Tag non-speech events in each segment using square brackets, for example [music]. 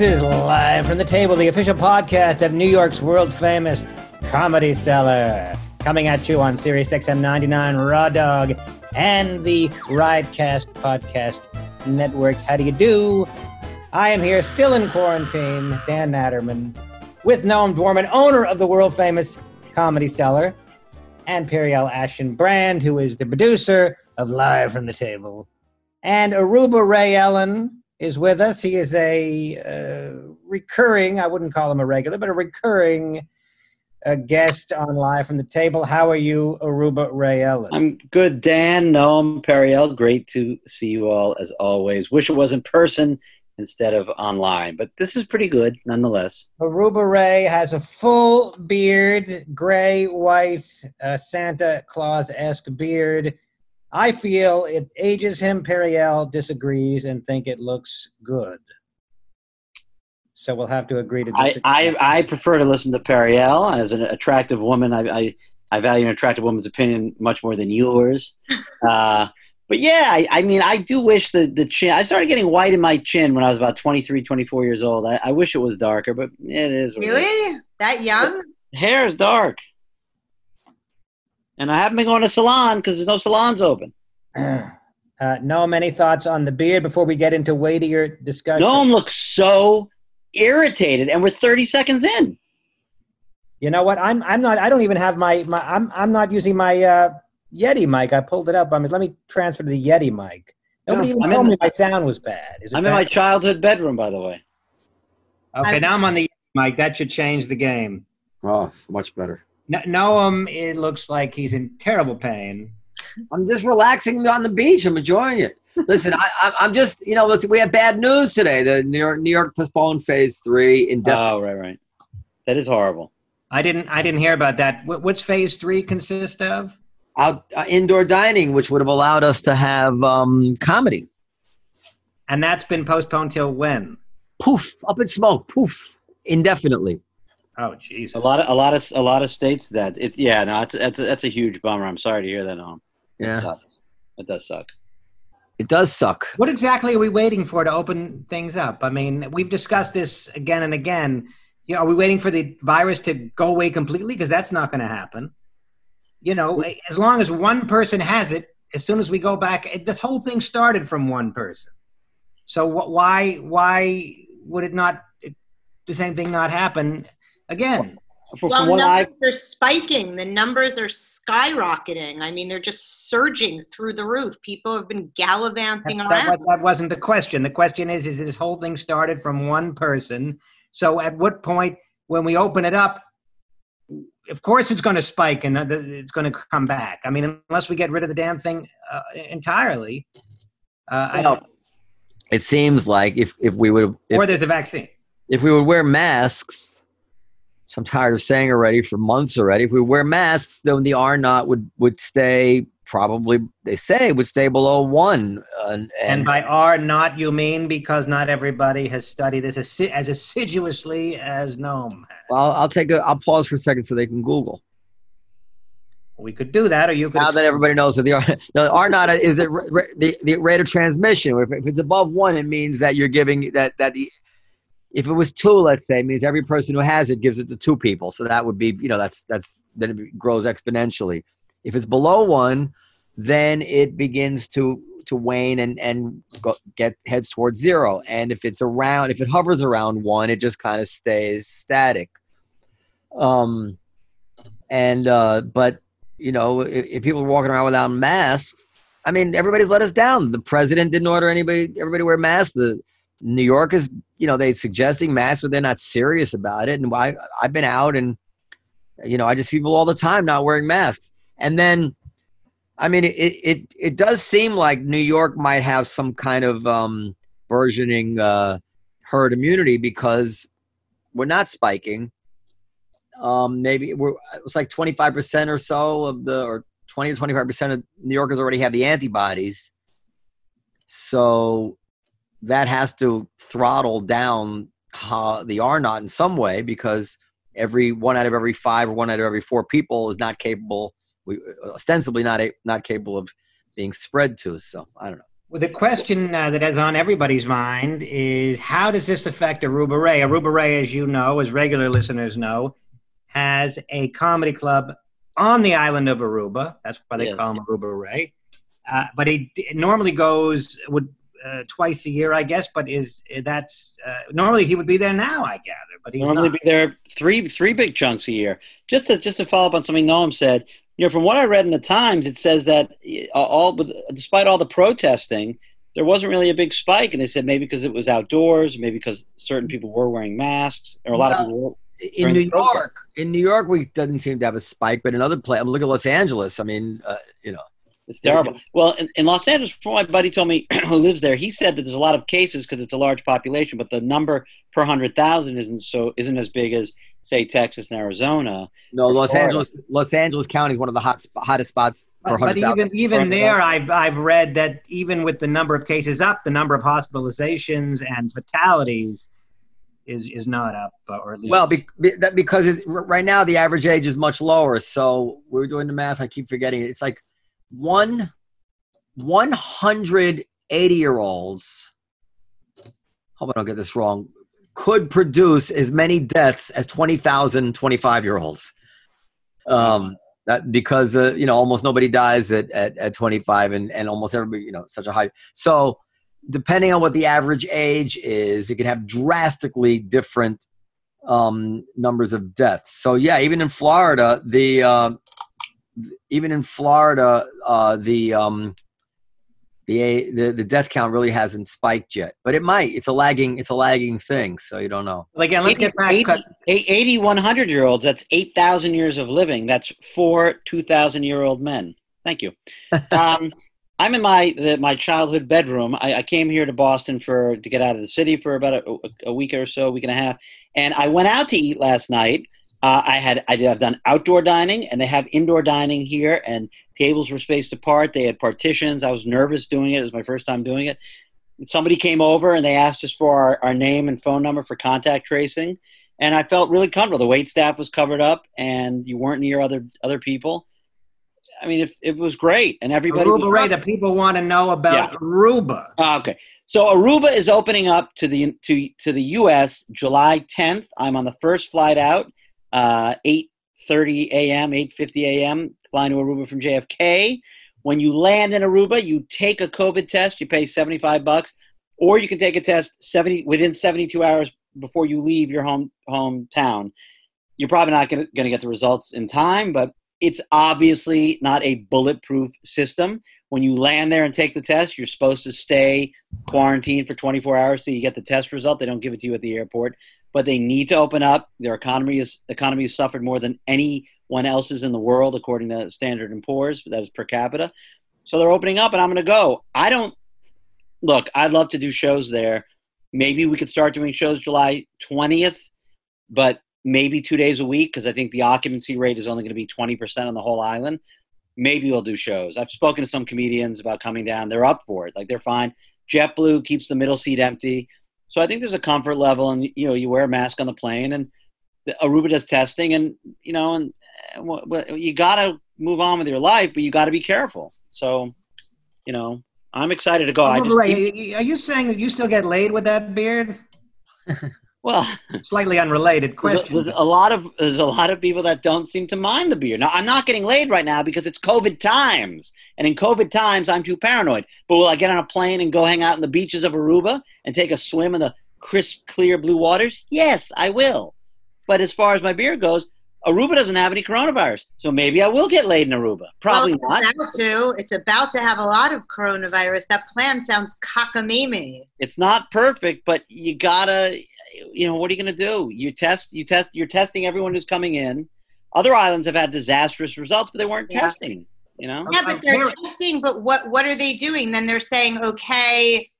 This is live from the table, the official podcast of New York's world famous Comedy Cellar. Coming at you on Sirius XM 99 Raw Dog and the Riotcast Podcast Network. How do you do? I am here still in quarantine, Dan Natterman, with Noam Dworman, owner of the world famous Comedy Cellar, and Periel Aschenbrand, who is the producer of Live from the Table. And Aruba Ray Ellin, is with us. He is a uh, recurring, I wouldn't call him a regular, but a recurring uh, guest on Live from the Table. How are you, Aruba Ray Ellin? I'm good, Dan. Noam Periel. Great to see you all as always. Wish it was in person instead of online, but this is pretty good nonetheless. Aruba Ray has a full beard, gray, white, uh, Santa Claus esque beard I feel it ages him. Periel disagrees and think it looks good. So we'll have to agree to disagree. I, I, I prefer to listen to Periel as an attractive woman. I, I, I value an attractive woman's opinion much more than yours. [laughs] Uh, but yeah, I, I, mean, I do wish the, the chin. I started getting white in my chin when I was about 23, 24 years old. I, I wish it was darker, but it is. Really? That young? Hair is dark. And I haven't been going to salon because there's no salons open. [clears throat] Uh, Noam, any thoughts on the beard before we get into weightier discussion? Noam looks so irritated, and we're 30 seconds in. You know what? I'm I'm not. I don't even have my my. I'm I'm not using my uh, Yeti mic. I pulled it up. I mean, let me transfer to the Yeti mic. Nobody even I'm told me my sound was bad. I'm bad? in my childhood bedroom, by the way. Okay, I'm, now I'm on the mic. That should change the game. Oh, it's much better. Noam, it looks like he's in terrible pain. I'm just relaxing on the beach. I'm enjoying it. Listen, I, am just, you know, we have bad news today. The New York, New York postponed phase three. Indefinitely. Oh, right, right. That is horrible. I didn't, I didn't hear about that. What's phase three consist of? Out uh, indoor dining, which would have allowed us to have um, comedy. And that's been postponed till when? Poof, up in smoke. Poof, indefinitely. Oh, jeez. A lot of a lot of a lot of states that it. Yeah, no, that's that's a, that's a huge bummer. I'm sorry to hear that. Um, yeah, it sucks. It does suck. It does suck. What exactly are we waiting for to open things up? I mean, we've discussed this again and again. You know, are we waiting for the virus to go away completely? Because that's not going to happen. You know, as long as one person has it, as soon as we go back, it, this whole thing started from one person. So wh- why why would it not the same thing not happen again. well, numbers I've... are spiking. The numbers are skyrocketing. I mean, they're just surging through the roof. People have been gallivanting that, around. That, that wasn't the question. The question is: Is this whole thing started from one person? So, at what point, when we open it up, of course it's going to spike and it's going to come back. I mean, unless we get rid of the damn thing uh, entirely. Uh, well, it seems like if if we would, if, or there's a vaccine. If we would wear masks so I'm tired of saying already for months already. If we wear masks, then the R naught would would stay probably they say would stay below one. Uh, and, and, by R naught you mean because not everybody has studied this as, as assiduously as Noam. Well, I'll take a I'll pause for a second so they can Google. We could do that, or you could. Now that everybody knows that the R, [laughs] no, R naught is the, the the rate of transmission. If, if it's above one, it means that you're giving that that the if it was two, let's say, means every person who has it gives it to two people. So that would be, you know, that's that's then it grows exponentially. If it's below one, then it begins to to wane and and go, get heads towards zero. And if it's around, if it hovers around one, it just kind of stays static. Um, and uh, but you know, if, if people are walking around without masks, I mean, everybody's let us down. The president didn't order anybody everybody wear masks. The New York is, you know, they suggesting masks, but they're not serious about it. And I, I've been out and, you know, I just see people all the time not wearing masks. And then, I mean, it, it, it does seem like New York might have some kind of um, burgeoning uh, herd immunity because we're not spiking. Um, maybe we're it's like 25% or so of the or 20 to 25% of New Yorkers already have the antibodies. So that has to throttle down uh, the R naught in some way because every one out of every five or one out of every four people is not capable, we, ostensibly not a, not capable of being spread to. So I don't know. Well, the question uh, that is on everybody's mind is how does this affect Aruba Ray? Aruba Ray, as you know, as regular listeners know, has a comedy club on the island of Aruba. That's why they Yes. call him Aruba Ray. Uh, but he normally goes would uh, twice a year, I guess. But is that's uh, normally he would be there now, I gather. But he's normally not. be there three three big chunks a year. Just to just to follow up on something Noam said, you know, from what I read in the Times, it says that uh, all despite all the protesting, there wasn't really a big spike, and they said maybe because it was outdoors, maybe because certain people were wearing masks, or a lot of people. Were, in New. York, in New York, we doesn't seem to have a spike, but in other places, look at Los Angeles. I mean, uh, you know, It's terrible. Well, in, in Los Angeles, from my buddy told me [clears throat] who lives there, he said that there's a lot of cases because it's a large population, but the number per hundred thousand isn't so isn't as big as say Texas and Arizona. no, Los Florida. Angeles, Los Angeles County is one of the hot hottest spots per But, but hundred thousand. even even there, I've I've read that even with the number of cases up, the number of hospitalizations and fatalities is is not up, or at least Well, be, be, that because it's, r- right now the average age is much lower. So we're doing the math. I keep forgetting it. It's like one one hundred eighty year olds. Hope I don't get this wrong. Could produce as many deaths as 20,000 25 year olds. Um, that because uh, you know almost nobody dies at, at, at 25 and, and almost everybody you know such a high so depending on what the average age is it can have drastically different um, numbers of deaths. So yeah, even in Florida, the uh, even in Florida, uh, the um, the the the death count really hasn't spiked yet, but it might. It's a lagging. It's a lagging thing, so you don't know. Well, again, let's get back. 80, 80 100 year olds, that's 8,000 years of living. That's four 2,000 year old men. Thank you. [laughs] Um, I'm in my the, my childhood bedroom. I, I came here to Boston for to get out of the city for about a, a week or so, a week and a half, and I went out to eat last night. Uh, I had I did, I've done outdoor dining, and they have indoor dining here, and tables were spaced apart. They had partitions. I was nervous doing it. It was my first time doing it. Somebody came over and they asked us for our, our name and phone number for contact tracing, and I felt really comfortable. The wait staff was covered up, and you weren't near other other people. I mean, it, it was great, and everybody. Aruba the people want to know about Yeah. Aruba. Ah, okay. So Aruba is opening up to the to to the U.S. July 10th. I'm on the first flight out, uh, 8:30 a.m., 8:50 a.m. Flying to Aruba from JFK. When you land in Aruba, you take a COVID test. You pay 75 bucks, or you can take a test 70 within 72 hours before you leave your home hometown. You're probably not going to get the results in time, but it's obviously not a bulletproof system when you land there and take the test, you're supposed to stay quarantined for 24 hours so you get the test result. They don't give it to you at the airport, but they need to open up. Their economy is economy has suffered more than anyone else's in the world, according to Standard and Poor's. That is per capita. So they're opening up, and I'm going to go. I don't look. I'd love to do shows there. Maybe we could start doing shows July 20th, but maybe two days a week because I think the occupancy rate is only going to be 20% on the whole island maybe we'll do shows. I've spoken to some comedians about coming down. They're up for it. Like they're fine. JetBlue keeps the middle seat empty. So I think there's a comfort level, and you know, you wear a mask on the plane, and Aruba does testing, and you know, and wh- wh- you gotta move on with your life, but you gotta be careful. So, you know, I'm excited to go. I Aruba just Ray, are you saying that you still get laid with that beard? [laughs] well, Slightly unrelated There's a, question. there's a lot of there's a lot of people that don't seem to mind the beer. Now I'm not getting laid right now because it's COVID times, and in COVID times I'm too paranoid. But will I get on a plane and go hang out in the beaches of Aruba and take a swim in the crisp, clear blue waters? Yes, I will. But as far as my beer goes, Aruba doesn't have any coronavirus, so maybe I will get laid in Aruba. Probably well, not. it's About to. It's about to have a lot of coronavirus. That plan sounds cockamamie. It's not perfect, but you gotta, you know, what are you gonna do? You test, you test, you're testing everyone who's coming in. Other islands have had disastrous results, but they weren't Yeah. testing. You know, Yeah, but they're testing. But what what are they doing? Then they're saying, okay,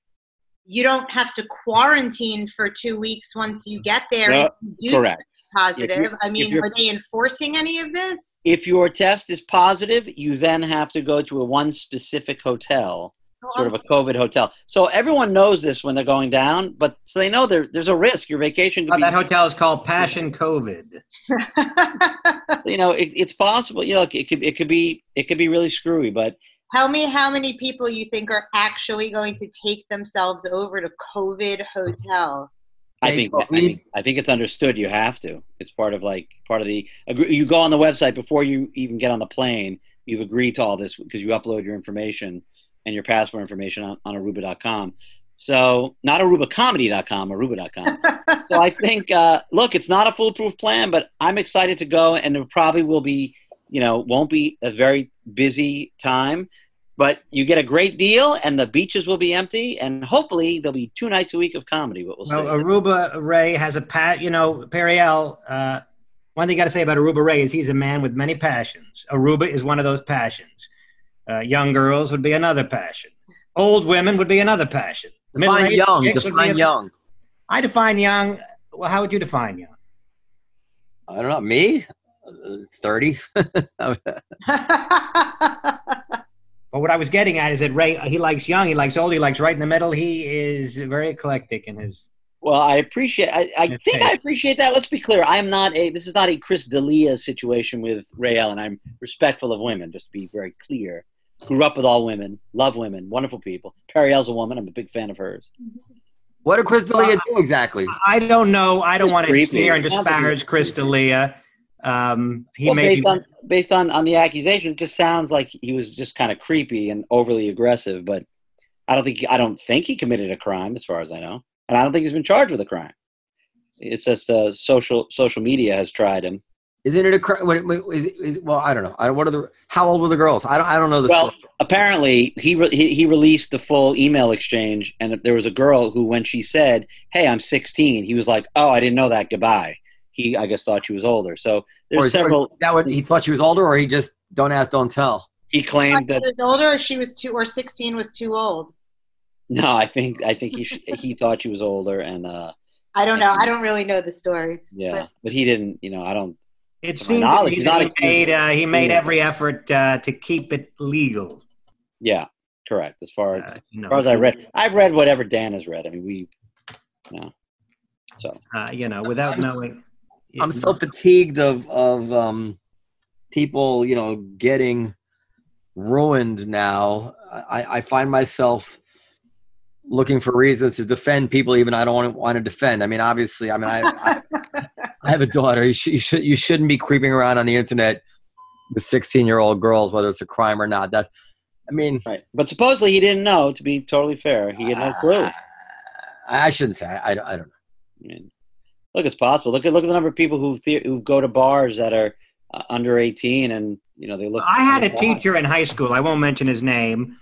you don't have to quarantine for two weeks once you get there. No, and you do correct. test Positive. If I mean, are they enforcing any of this? If your test is positive, you then have to go to a one specific hotel, sort of a COVID hotel. So everyone knows this when they're going down, but so they know there, there's a risk. Your vacation could Oh, be, that hotel is called Passion COVID. [laughs] you know, it, it's possible. You know, it could it could be it could be really screwy, but Tell me how many people you think are actually going to take themselves over to COVID hotel. I think I read- think, I think it's understood. You have to. It's part of like part of the. You go on the website before you even get on the plane. You've agreed to all this because you upload your information and your passport information on, on Aruba.com. So not ArubaComedy.com, Aruba.com. [laughs] so I think, uh, look, it's not a foolproof plan, but I'm excited to go, and it probably will be, you know, won't be a very busy time, but you get a great deal, and the beaches will be empty, and hopefully there'll be two nights a week of comedy. But we'll see. Aruba Ray has a pat. You know, Periel. Uh, one thing you got to say about Aruba Ray is he's a man with many passions. Aruba is one of those passions. Uh, young girls would be another passion. Old women would be another passion. Define young. chicks would be Define young. I define young. Well, how would you define young? I don't know. Me, Uh, thirty. [laughs] But what I was getting at is that Ray he likes young, he likes old, he likes right in the middle. He is very eclectic in his. Well, I appreciate. I, I think I appreciate that. Let's be clear. I am not a. This is not a Chris D'Elia situation with Ray Allen. I'm respectful of women. Just to be very clear. Grew up with all women. Love women. Wonderful people. Periel's a woman. I'm a big fan of hers. what did Chris D'Elia do exactly? I don't know. I don't want to creepy. sneer and disparage he's Chris. D'Elia. Um, he well, may based be, on based on on the accusation, it just sounds like he was just kind of creepy and overly aggressive. But I don't think I don't think he committed a crime, as far as I know, and I don't think he's been charged with a crime. It's just uh, social social media has tried him. Isn't it a cr- what, what, is, is, well? I don't know. I don't, what are the? How old were the girls? I don't. I don't know the Well, story. apparently he, re- he he released the full email exchange, and there was a girl who, when she said, "Hey, I'm 16," he was like, "Oh, I didn't know that. Goodbye." He, I guess, thought she was older. So Or there's is, several. is that what he thought she was older, or he just don't ask, don't tell? He claimed that. she was older, or she was too, or sixteen was too old. No, I think I think he he thought she was older, and uh, I don't know. I don't really know the story. yeah, but he didn't. You know, I don't. It to my seemed knowledge, to me not he made, uh, he made every effort uh, to keep it legal. Yeah, correct. As far as, Uh, you know, as far as I read, I've read whatever Dan has read. I mean, we. You know, so uh, you know, without I'm- knowing. I'm so fatigued of of um, people, you know, getting ruined now. I, I find myself looking for reasons to defend people, even I don't want to, want to defend. I mean, obviously, I mean, I, I, [laughs] I have a daughter. You, sh- you should you shouldn't be creeping around on the internet with 16 year old girls, whether it's a crime or not. That's, I mean, right, but supposedly he didn't know. To be totally fair, he had no clue. I, I shouldn't say. I, I, don't- I don't know. I mean, look, it's possible. Look at look at the number of people who the, who go to bars that are uh, under eighteen, and you know they look. I had a teacher in high school. I won't mention his name.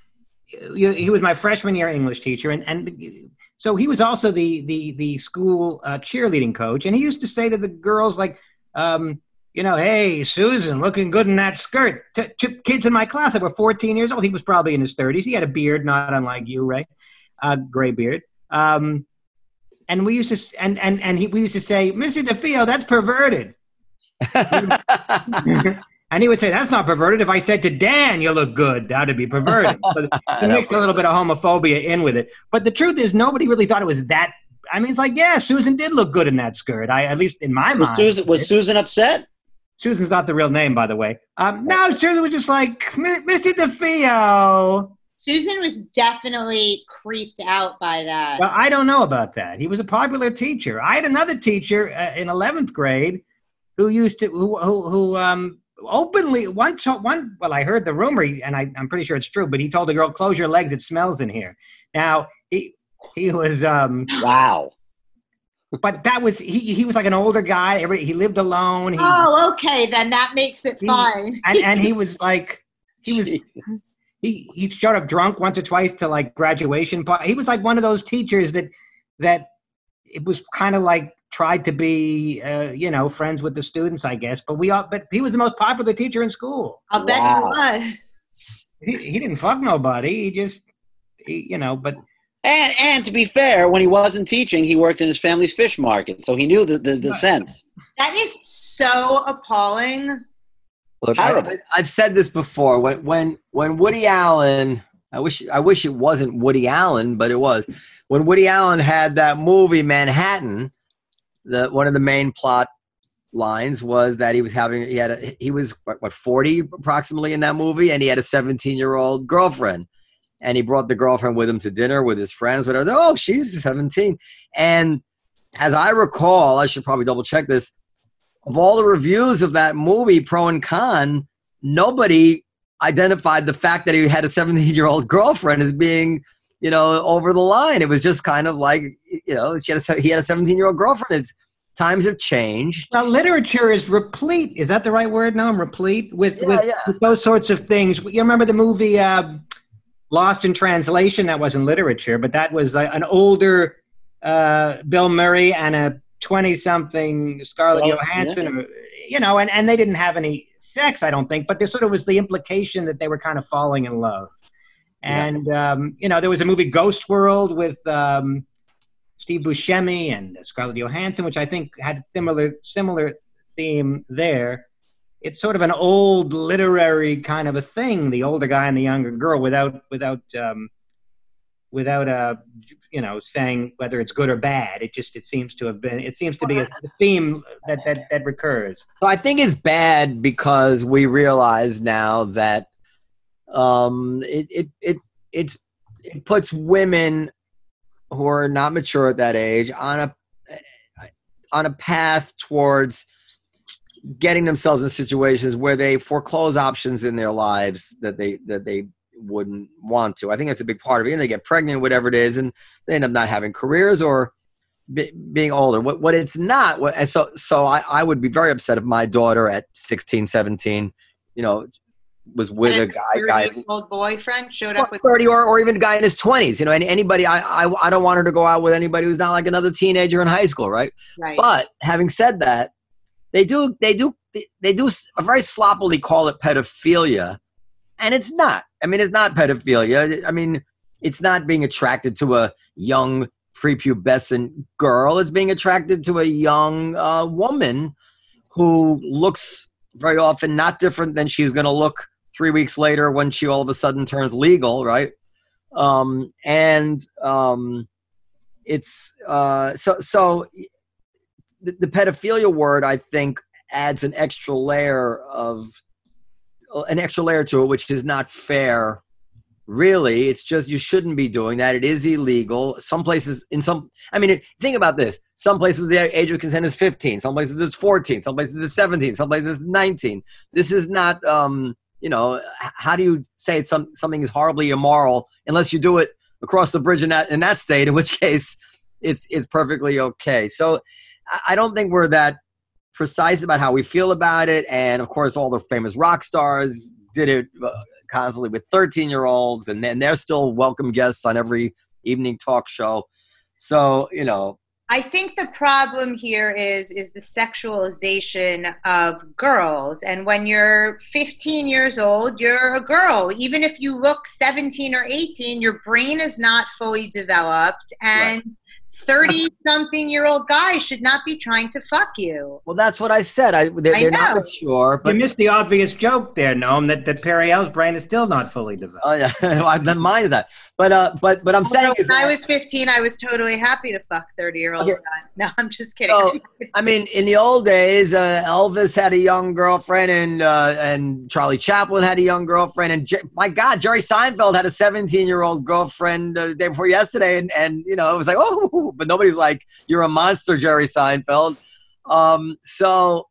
He was my freshman year English teacher, and, and so he was also the the the school uh, cheerleading coach. And he used to say to the girls like, um, you know, hey Susan, looking good in that skirt. T- t- kids in my class that were 14 years old. He was probably in his 30s. He had a beard, not unlike you, Ray, uh, gray beard. Um, and we used to and and and he, we used to say, Mr. DeFeo, that's perverted. [laughs] [laughs] and he would say, "That's not perverted." If I said to Dan, "You look good," that'd be perverted. [laughs] So he mixed a little bit of homophobia in with it. But the truth is, nobody really thought it was that. I mean, it's like, yeah, Susan did look good in that skirt. I, at least in my Was mind, Susan, was Susan upset? Susan's not the real name, by the way. Um, no, Susan was just like, "M- Mr. DeFeo. Susan was definitely creeped out by that. Well, I don't know about that. He was a popular teacher. I had another teacher uh, in 11th grade who used to, who, who, who um, openly, one, to- one, well, I heard the rumor, and I, I'm pretty sure it's true, but he told the girl, close your legs, it smells in here. Now, he, he was, um, Wow. but that was, he, he was like an older guy. Every, he lived alone. He, oh, okay, then that makes it He- fine. and, and he was like, he was, he he showed up drunk once or twice to like graduation part. He was like one of those teachers that that it was kind of like tried to be uh, you know friends with the students, I guess. But we all but he was the most popular teacher in school. I'll bet Wow. he was. He, he didn't fuck nobody. He just he, you know. But And and to be fair, when he wasn't teaching, he worked in his family's fish market, so he knew the the, the sense. That is so appalling. Look, I, I've said this before. When when when Woody Allen, I wish I wish it wasn't Woody Allen, but it was. When Woody Allen had that movie Manhattan, the one of the main plot lines was that he was having he had a, he was what, what 40 approximately in that movie and he had a 17 year old girlfriend. And he brought the girlfriend with him to dinner with his friends whatever. Oh she's 17 and as i recall i should probably double check this of all the reviews of that movie pro and con nobody identified the fact that he had a 17 year old girlfriend as being you know over the line it was just kind of like you know she had a, he had a 17 year old girlfriend it's times have changed Now, literature is replete. Is that the right word? No, I'm replete with Yeah, with, yeah. with those sorts of things. You remember the movie uh, Lost in Translation? That wasn't literature, but that was uh, an older uh, Bill Murray and a twenty-something Scarlett Well, Johansson. Or, you know, and, and they didn't have any sex, I don't think, but there sort of was the implication that they were kind of falling in love. Yeah. And um, you know, there was a movie Ghost World with um, Steve Buscemi and Scarlett Johansson, which I think had similar similar theme there. It's sort of an old literary kind of a thing, the older guy and the younger girl, without without um, without uh, you know saying whether it's good or bad. It just it seems to have been it seems to be a, a theme that, that that recurs. So I think it's bad because we realize now that um, it, it it it's it puts women who are not mature at that age on a on a path towards getting themselves in situations where they foreclose options in their lives that they that they wouldn't want to. I think that's a big part of it. And they get pregnant, whatever it is, and they end up not having careers or be, being older. What what it's not. What, so so I, I would be very upset if my daughter at 16, 17, you know, was with a guy guy old boyfriend showed up with 30 or, or even a guy in his 20s you know any, anybody I, I i don't want her to go out with anybody who's not like another teenager in high school right? Right. but having said that they do they do they do s- very sloppily call it pedophilia and it's not. I mean it's not pedophilia. I mean it's not being attracted to a young prepubescent girl. It's being attracted to a young uh, woman who looks very often not different than she's going to look three weeks later when she all of a sudden turns legal right? Um, and um, it's uh, so so the, the pedophilia word i think adds an extra layer of an extra layer to it which is not fair really. It's just you shouldn't be doing that. It is illegal. Some places in some i mean think about this. Some places the age of consent is 15 some places it's 14 some places it's 17 some places it's 19 this is not um you know how do you say it's some, something is horribly immoral unless you do it across the bridge in that in that state in which [laughs] case it's it's perfectly okay. So I- don't think we're that precise about how we feel about it. And of course all the famous rock stars did it uh, constantly with 13 year olds and then they're still welcome guests on every evening talk show. So you know I think the problem here is is the sexualization of girls. And when you're 15 years old, you're a girl. Even if you look 17 or 18, your brain is not fully developed and 30 something year old guys should not be trying to fuck you. well that's what i said i they're, I they're not know. mature but you missed the obvious joke there, Noam, that, that Periel's brain is still not fully developed. oh yeah [laughs] i don't mind that but uh but but i'm saying Although when I was 15, I was totally happy to fuck 30 year olds. Okay. [laughs] No, I'm just kidding. So, [laughs] I mean, in the old days, uh, Elvis had a young girlfriend, and uh, and Charlie Chaplin had a young girlfriend, and Je- my God, Jerry Seinfeld had a 17 year old girlfriend uh, the day before yesterday, and and you know it was like oh, but nobody's like you're a monster, Jerry Seinfeld. Um, so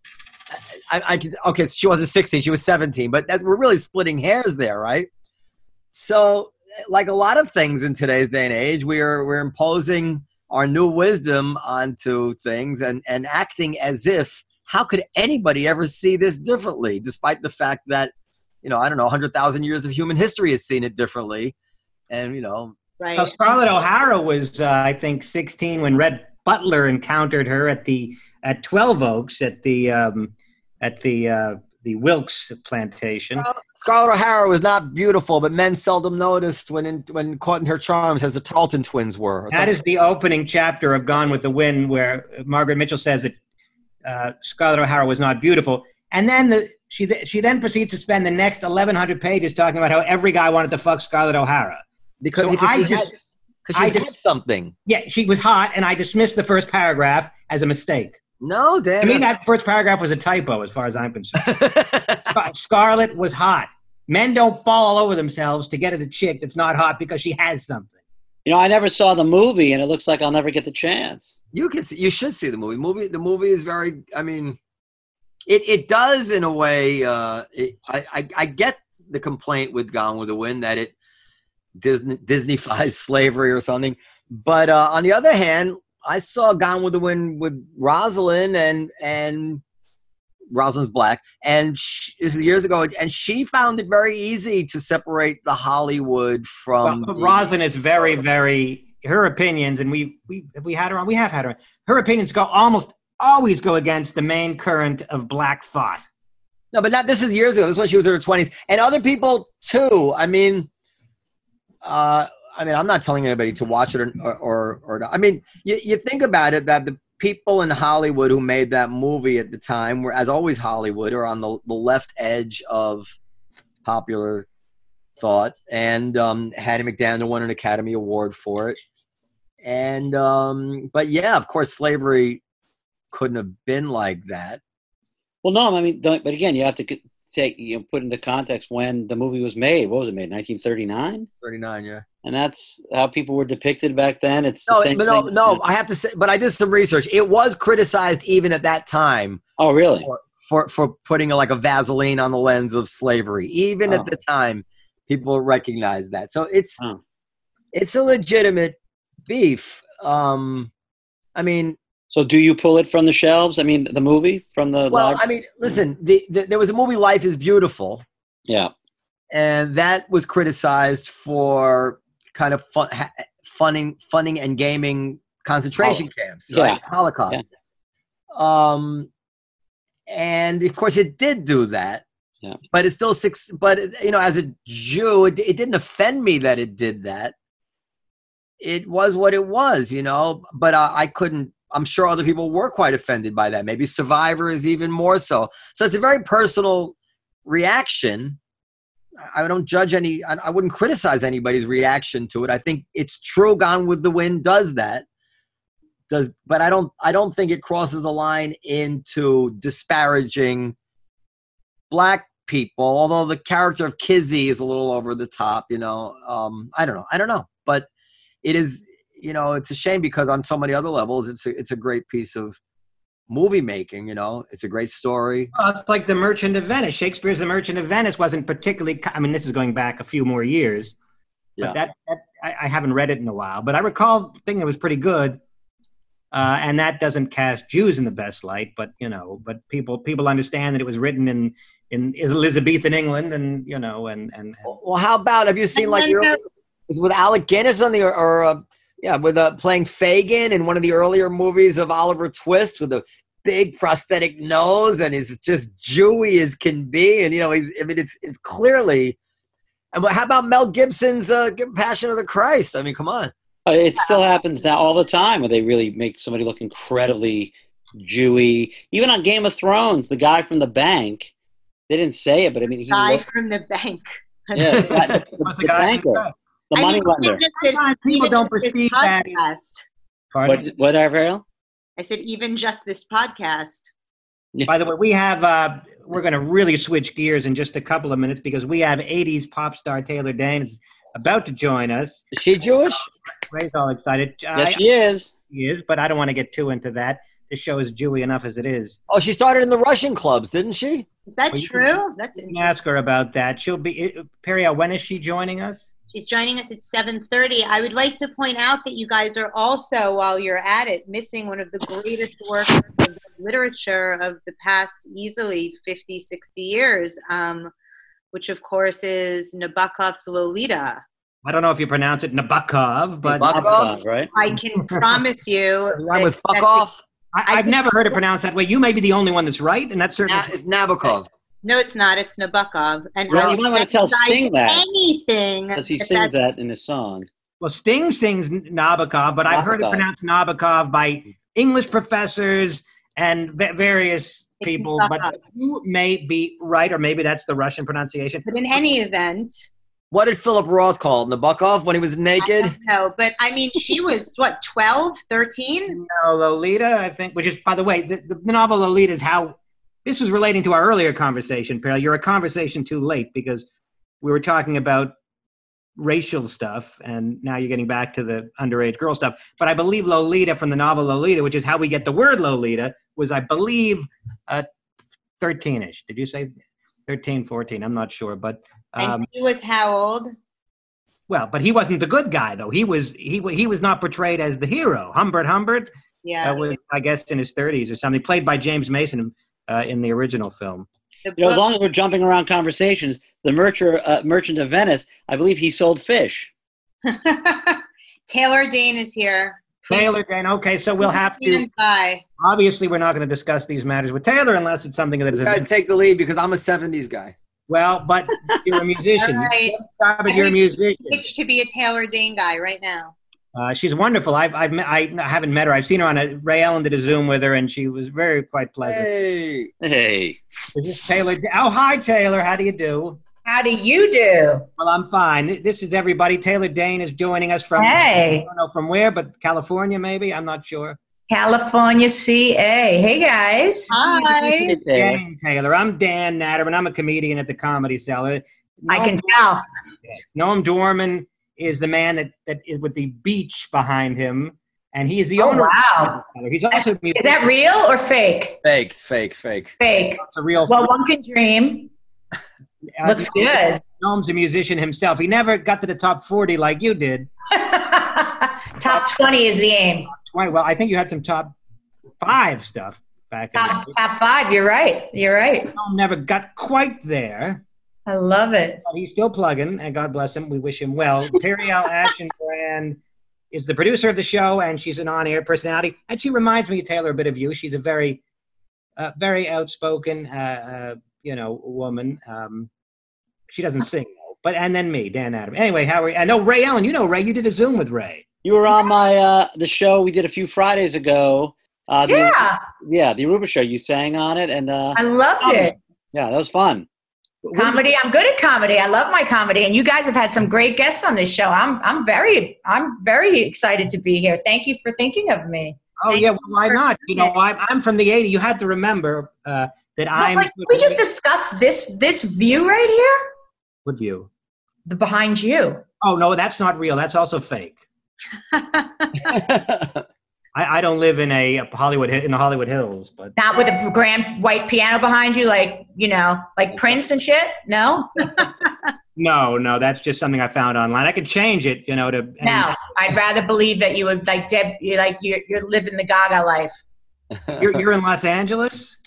I, I can okay, she wasn't 16, she was 17, but that's, we're really splitting hairs there, right? So, like a lot of things in today's day and age, we are we're imposing our new wisdom onto things and, and acting as if how could anybody ever see this differently despite the fact that you know i don't know 100000 years of human history has seen it differently and you know right. Now, Scarlett O'Hara was, uh, I think, 16 when Rhett Butler encountered her at the at 12 Oaks at the um, at the uh, the Wilkes plantation. Well, Scarlett O'Hara was not beautiful, but men seldom noticed when in, when caught in her charms, as the Tarleton twins were. That is the opening chapter of Gone with the Wind, where Margaret Mitchell says that uh, Scarlett O'Hara was not beautiful, and then the, she th- she then proceeds to spend the next 1,100 pages talking about how every guy wanted to fuck Scarlett O'Hara. because, so because I she, just- had, she I did something. Yeah, she was hot, and I dismissed the first paragraph as a mistake. No, Dan. To me, that first paragraph was a typo, as far as I'm concerned. [laughs] Scarlett was hot. Men don't fall all over themselves to get at a chick that's not hot because she has something. You know, I never saw the movie, and it looks like I'll never get the chance. you can see, you should see the movie. Movie the movie is very. I mean, it it does in a way. Uh, it, I, I I get the complaint with Gone with the Wind that it Disney Disneyfies [laughs] slavery or something, but uh, on the other hand, I saw Gone with the Wind with Rosalind and and Rosalind's black, and she, this is years ago, and she found it very easy to separate the Hollywood from. Well, the- Rosalind is very, very her opinions, and we we have we had her on. We have had her. on. Her opinions go almost always go against the main current of black thought. No, but not this is years ago. This is when she was in her twenties, and other people too. I mean, uh, I mean, I'm not telling anybody to watch it or or, or, or not. I mean, you, you think about it that the people in Hollywood who made that movie at the time were, as always, Hollywood are on the, the left edge of popular thought, and um, Hattie McDaniel won an Academy Award for it. And um, but yeah, of course, slavery couldn't have been like that. Well, no, I mean, but again, you have to take you know, put into context when the movie was made. What was it made? 1939, Thirty nine, yeah. and that's how people were depicted back then. It's the No, same but no, thing. no. I have to say, but I did some research. It was criticized even at that time Oh, really? for for putting like a Vaseline on the lens of slavery. Even Oh. at the time, people recognized that. So it's Oh. it's a legitimate beef. Um, I mean, So, do you pull it from the shelves? I mean, the movie from the well, library? I mean, listen. The, the, there was a movie, Life Is Beautiful, yeah, and that was criticized for kind of fun, ha, funning, funning and gaming concentration camps, right? yeah. Holocaust. Um, and of course, it did do that. Yeah. But it's still six. But you know, as a Jew, it, it didn't offend me that it did that. It was what it was, you know. But I, I couldn't. I'm sure other people were quite offended by that. Maybe Survivor is even more so. So it's a very personal reaction. I don't judge any. I I wouldn't criticize anybody's reaction to it. I think it's true. Gone with the Wind does that. Does, but I don't. I don't think it crosses the line into disparaging black people. Although the character of Kizzy is a little over the top. You know. Um, I don't know. I don't know. But it is. You know, it's a shame because on so many other levels, it's a, it's a great piece of movie making. You know, it's a great story. Well, it's like The Merchant of Venice. Shakespeare's The Merchant of Venice wasn't particularly. I mean, this is going back a few more years. But Yeah. that, that I, I haven't read it in a while. But I recall thinking it was pretty good. Uh, and that doesn't cast Jews in the best light, but you know, but people people understand that it was written in in Elizabethan England, and you know, and and, and Well, how about have you seen like early, is with Alec Guinness on the or, or uh, yeah with uh, playing Fagin in one of the earlier movies of Oliver Twist with a big prosthetic nose and is just Jewy as can be, and you know he's I mean it's it's clearly. And what- how about Mel Gibson's uh, Passion of the Christ? I mean, come on. Uh, it still happens now all the time where they really make somebody look incredibly Jewy. Even on Game of Thrones, the guy from the bank, they didn't say it, but I mean, he Guy looked, from the bank. yeah, the, guy- [laughs] the, What's the the guy- banker, the I money mean, lender. even just this- Sometimes people even don't perceive that. podcast. Pardon? What, what, Periel? I said even just this podcast. By the way, we have uh, we're going to really switch gears in just a couple of minutes because we have '80s pop star Taylor Dayne is about to join us. Is she Jewish? Ray's all excited. Yes, I- she is. He is, but I don't want to get too into that. This show is Jewy enough as it is. Oh, she started in the Russian clubs, didn't she? Is that Well, you true? That's You interesting. ask her about that. She'll be Peria. When is she joining us? She's joining us at 7:30. I would like to point out that you guys are also, while you're at it, missing one of the greatest works of literature of the past easily 50, 60 years, um, which of course is Nabokov's Lolita. I don't know if you pronounce it Nabokov, but Nabokov? Nabokov, right? I can promise you. Does it rhyme with fuck off? I, I've never heard it pronounced that way. You may be the only one that's right, and that's certainly Na- it's Nabokov. No, it's not. It's Nabokov. And Well, you might wanna tell Sting that. anything. Because he if sings that in his song. Well, Sting sings Nabokov, but I've heard it pronounced Nabokov by English professors and va- various It's people. But you may be right, or maybe that's the Russian pronunciation. But in any event, What did Philip Roth call him? Nabokov when he was naked? no. But I mean, she was what 12, 13? No, Lolita, I think, which is, by the way, the, the novel Lolita is how this was relating to our earlier conversation, Periel. You're a conversation too late because we were talking about racial stuff, and now you're getting back to the underage girl stuff. But I believe Lolita from the novel Lolita, which is how we get the word Lolita, was, I believe, uh, 13 ish. Did you say 13, 14? I'm not sure. But, um, and he was how old? well, but he wasn't the good guy, though. He was, he, he was not portrayed as the hero. Humbert Humbert. Yeah. uh, was I guess in his 30s or something, played by James Mason uh, in the original film. You know, as long as we're jumping around conversations, the merchant, uh, merchant of Venice, I believe he sold fish. [laughs] Taylor Dayne is here. Taylor Dayne. Okay, so we'll have to. stand. Obviously, we're not going to discuss these matters with Taylor unless it's something that is. You guys take the lead because I'm a 70s guy. well, but you're a [laughs] musician. All right. Stop it, You're a musician. Pitch to be a Taylor Dayne guy right now. Uh, she's wonderful. I've, I've met, I haven't met her. I've seen her on a. Ray Ellin did a Zoom with her, and she was very quite pleasant. Hey. Hey, Is this Taylor? Oh, hi, Taylor. How do you do? How do you do? Well, I'm fine. This is everybody. Taylor Dayne is joining us from. Hey. I don't know from where, but California, maybe. I'm not sure. California, CA. Hey guys. Hi. Hey, Taylor. Taylor. I'm Dan Natterman. I'm a comedian at the Comedy Cellar. I Noam- can tell. Yes. Noam Dworman is the man that, that is with the beach behind him, and he is the Oh, owner. wow. the He's also a Is that real or fake? Fake, fake, fake. Fake. It's a real. Well, one can dream. [laughs] uh, Looks good. Noam's a musician himself. He never got to the top forty like you did. [laughs] Top 20 is the aim. Twenty. Well, I think you had some top five stuff back in Top, top five. You're right. You're right. Noam never got quite there. I love it. But he's still plugging, and God bless him. We wish him well. [laughs] Periel Aschenbrand is the producer of the show, and she's an on-air personality. And she reminds me, Taylor, a bit of you. She's a very, uh, very outspoken, uh, uh, you know, woman. Um, she doesn't [laughs] sing, though. But and then me, Dan Adam. Anyway, how are you? I know Ray Allen. You know Ray. You did a Zoom with Ray. You were on my uh, the show we did a few Fridays ago. Uh, the, Yeah, yeah, the Aruba show. You sang on it, and uh, I loved it. yeah, that was fun. Comedy. I'm good at comedy. I love my comedy, and you guys have had some great guests on this show. I'm I'm very I'm very excited to be here. Thank you for thinking of me. Oh Thank yeah, well, why not? You know. I'm, I'm from the '80s. You had to remember uh, that I'm. like, we just discussed this this view right here, What view? the behind you. Oh no, that's not real. That's also fake. [laughs] [laughs] I, I don't live in a Hollywood in the Hollywood Hills, but Not with a grand white piano behind you, like you know, like Prince and shit. No, [laughs] no, no, that's just something I found online. I could change it, you know, to and- no. I'd rather believe that you would like Deb. You're like you're you're living the Gaga life. You're, you're in Los Angeles.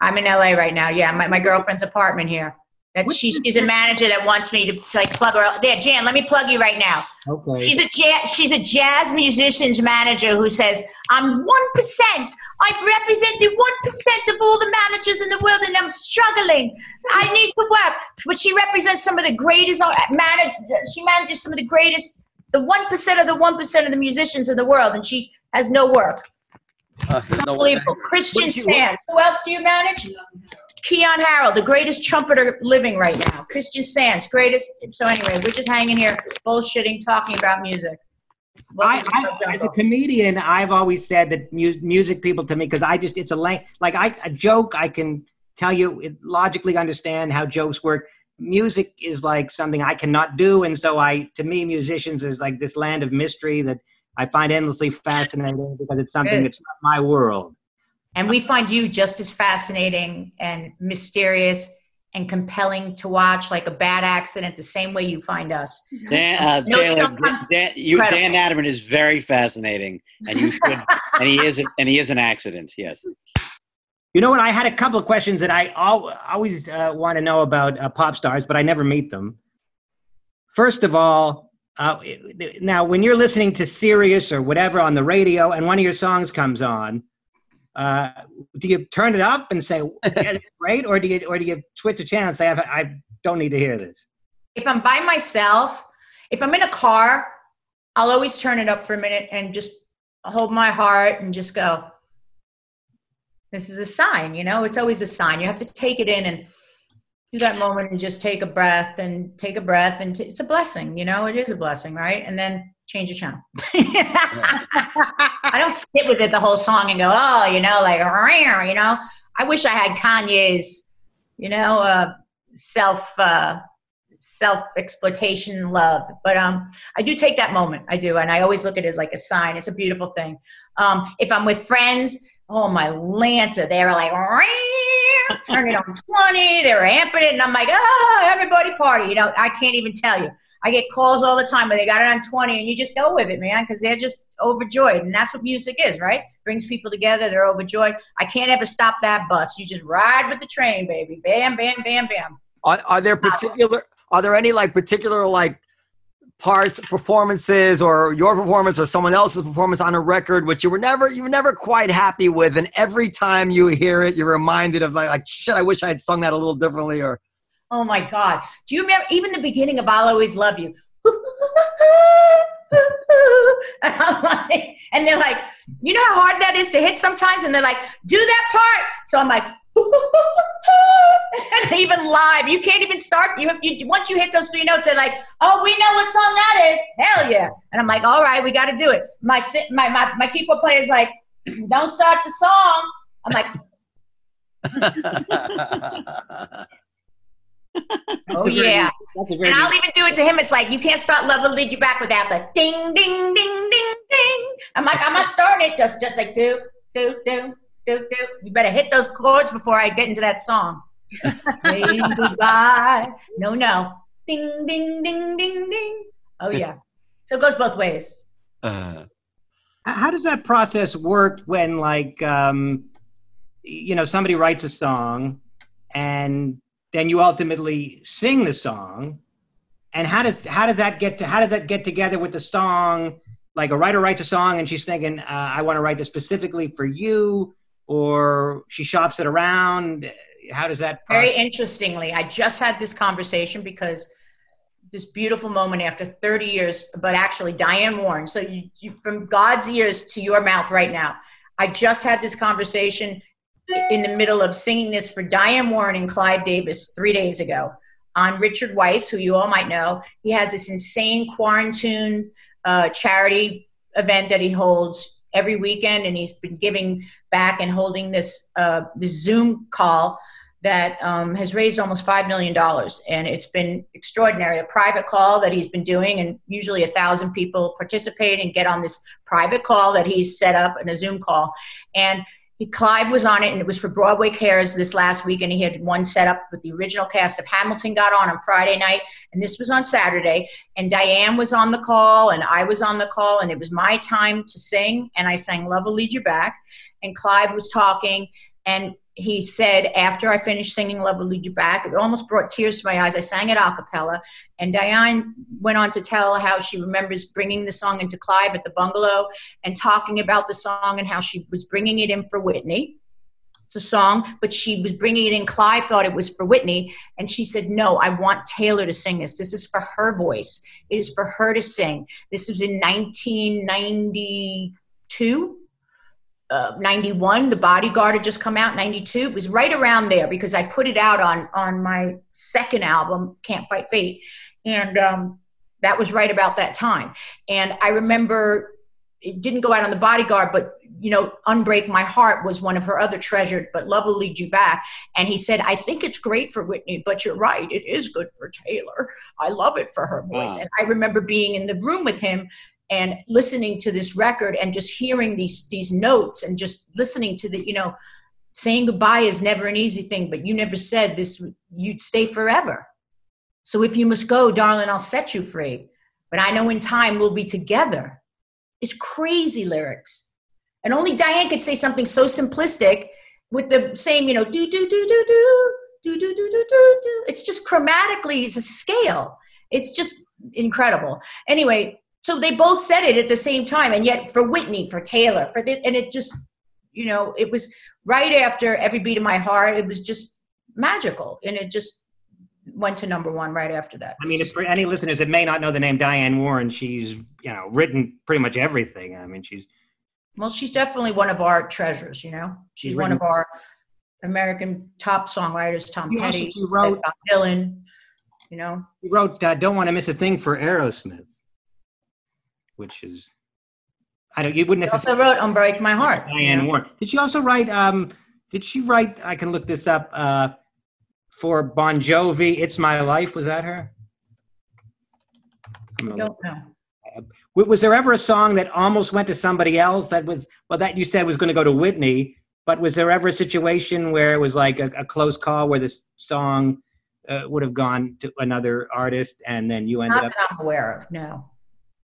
I'm in LA right now. Yeah, my, my girlfriend's apartment here. That What she's a manager that wants me to, to like plug her. There, Jan, let me plug you right now. Okay. She's a jazz, she's a jazz musician's manager who says, "I'm one percent. I represent the one percent of all the managers in the world, and I'm struggling. I need to work." But she represents some of the greatest uh, manage. She manages some of the greatest, the one percent of the one percent of the musicians in the world, and she has no work. Uh, It's no unbelievable. Christian What you- Sands. Who else do you manage? Keyon Harrold, the greatest trumpeter living right now. Christian Sands, greatest. So anyway, we're just hanging here, bullshitting, talking about music. I, I, as a comedian, I've always said that mu- music people to me because I just it's a lang- like I a joke I can tell you it, logically understand how jokes work. Music is like something I cannot do, and so I to me musicians is like this land of mystery that I find endlessly fascinating because it's something Good. that's not my world. And we find you just as fascinating and mysterious and compelling to watch, like a bad accident, the same way you find us. Dan, uh, No, Taylor, Dan, you, Dan Natterman is very fascinating, and you should, and he is, and he is an accident. Yes. You know what? I had a couple of questions that I al- always uh, want to know about uh, pop stars, but I never meet them. First of all, uh, now when you're listening to Sirius or whatever on the radio, and one of your songs comes on, uh, do you turn it up and say, yeah, it's [laughs] great, or do you or do you switch a channel and say, I, I don't need to hear this? If I'm by myself, if I'm in a car, I'll always turn it up for a minute and just hold my heart and just go. This is a sign, you know. It's always a sign. You have to take it in and do that moment and just take a breath and take a breath and t- it's a blessing, you know. It is a blessing, right? And then change the channel. [laughs] I don't sit with it the whole song and go, oh, you know, like, you know. I wish I had Kanye's, you know, uh, self uh, self exploitation love. But um, I do take that moment. I do, and I always look at it like a sign. It's a beautiful thing. Um, if I'm with friends, oh my Lanta, they're like turn it on 20, they're amping it, and I'm like, oh, everybody party. You know, I can't even tell you. I get calls all the time where they got it on 20, and you just go with it, man, because they're just overjoyed. And that's what music is, right? Brings people together, they're overjoyed. I can't ever stop that bus. You just ride with the train, baby. Bam, bam, bam, bam. Are, are there particular are there any like particular like parts performances or your performance or someone else's performance on a record which you were never you were never quite happy with and every time you hear it you're reminded of like, like shit i wish i had sung that a little differently or oh my god do you remember even the beginning of i'll always love you [laughs] and I'm like, and they're like, you know how hard that is to hit sometimes? And they're like, do that part. So I'm like, even live, you can't even start. You, have, you once you hit those three notes, they're like, "Oh, we know what song that is." Hell yeah! And I'm like, "All right, we got to do it." My my my my keyboard player is like, [clears throat] "Don't start the song." I'm like. [laughs] oh yeah, and I'll even do it to him. It's like you can't start "Love Will Lead You Back" without the ding, ding, ding, ding, ding. I'm like, I'm not starting it. Just, just like do, do, do. You better hit those chords before I get into that song. [laughs] goodbye. No, no. Ding, ding, ding, ding, ding. Oh, yeah. So it goes both ways. Uh, how does that process work when, like, um, you know, somebody writes a song and then you ultimately sing the song? And how does how does that get to how does that get together with the song? Like a writer writes a song and she's thinking, uh, I want to write this specifically for you or she shops it around? How does that? Process- Very interestingly, I just had this conversation because this beautiful moment after 30 years, but actually Diane Warren. So you, you from God's ears to your mouth right now. I just had this conversation in the middle of singing this for Diane Warren and Clive Davis three days ago on Richard Weitz, who you all might know. He has this insane quarantine uh, charity event that he holds every weekend, and he's been giving back and holding this, uh, this Zoom call that um, has raised almost $5 million. And it's been extraordinary. A private call that he's been doing, and usually a thousand people participate and get on this private call that he's set up in a Zoom call. And Clive was on it, and it was for Broadway Cares this last week, and he had one set up with the original cast of Hamilton got on on Friday night, and this was on Saturday. And Diane was on the call, and I was on the call, and it was my time to sing, and I sang "Love Will Lead You Back," and Clive was talking, and he said after I finished singing Love Will Lead You Back, it almost brought tears to my eyes. I sang it a cappella. And Diane went on to tell how she remembers bringing the song into Clive at the bungalow and talking about the song and how she was bringing it in for Whitney. It's a song, but she was bringing it in. Clive thought it was for Whitney. And she said, No, I want Taylor to sing this. This is for her voice. It is for her to sing. This was in 1992 uh, 91 the bodyguard had just come out 92 it was right around there because i put it out on on my second album can't fight fate. And um, that was right about that time. And i remember it didn't go out on the bodyguard but you know unbreak my heart was one of her other treasured but love will lead you back. And he said i think it's great for whitney but you're right it is good for taylor. I love it for her voice. Wow. and i remember being in the room with him and listening to this record and just hearing these these notes and just listening to the you know saying goodbye is never an easy thing but you never said this you'd stay forever so if you must go darling i'll set you free but i know in time we'll be together it's crazy lyrics and only diane could say something so simplistic with the same you know do do do do do do do do do do do it's just chromatically it's a scale it's just incredible anyway so they both said it at the same time and yet for whitney for taylor for this and it just you know, it was right after every beat of my heart. It was just magical, and it just went to number one right after that. I mean, for any listeners that may not know the name Diane Warren, she's you know written pretty much everything. I mean, she's Well, she's definitely one of our treasures. You know, she's She's one of our American top songwriters. Tom You also- Petty, wrote- Dylan. You know, she wrote uh, "Don't Want to Miss a Thing" for Aerosmith, which is I don't you wouldn't she also necessarily wrote "Unbreak My Heart." Diane? Warren. Did she also write? Um, did she write? I can look this up. Uh, for Bon Jovi, "It's My Life." Was that her? I don't know. Was there ever a song that almost went to somebody else that was well that you said was going to go to Whitney, but was there ever a situation where it was like a, a close call where this song uh, would have gone to another artist and then you ended Not up? that I'm aware of. No.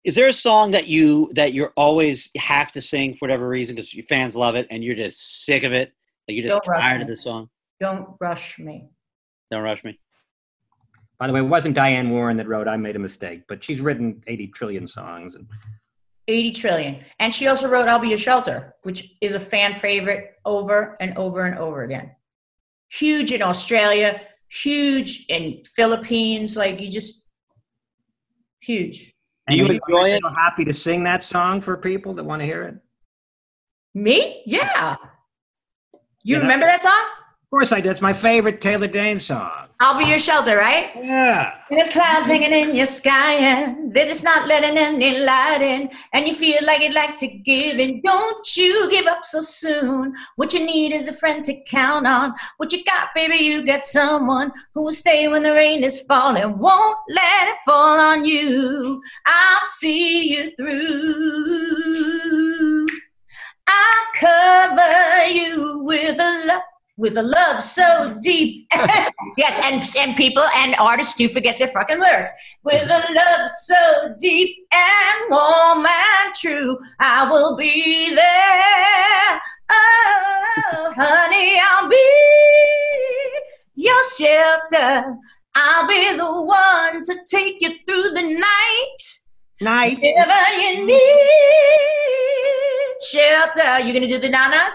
Is there a song that you that you're always have to sing for whatever reason because your fans love it and you're just sick of it? Like you're just Don't tired me. of the song? Don't rush me. Don't rush me. By the way, it wasn't Diane Warren that wrote "I Made a Mistake," but she's written 80 trillion songs. And 80 trillion. And she also wrote I'll Be Your Shelter, which is a fan favorite over and over and over again. Huge in Australia, huge in Philippines. Like you just huge. And you you enjoy it? so happy to sing that song for people that want to hear it. Me? Yeah. You Yeah, remember that song? Of course, I do. It's my favorite Taylor Dayne song. I'll be your shelter, right? Yeah. And there's clouds hanging in your sky, and they're just not letting any light in. And you feel like you'd like to give in. Don't you give up so soon. What you need is a friend to count on. What you got, baby, you got someone who will stay when the rain is falling. Won't let it fall on you. I'll see you through. I'll cover you with a love. With a love so deep, [laughs] yes, and and people and artists do forget their fucking lyrics. With a love so deep and warm and true, I will be there. Oh, honey, I'll be your shelter. I'll be the one to take you through the night. Night. Whenever you need shelter, You're gonna do the nanas?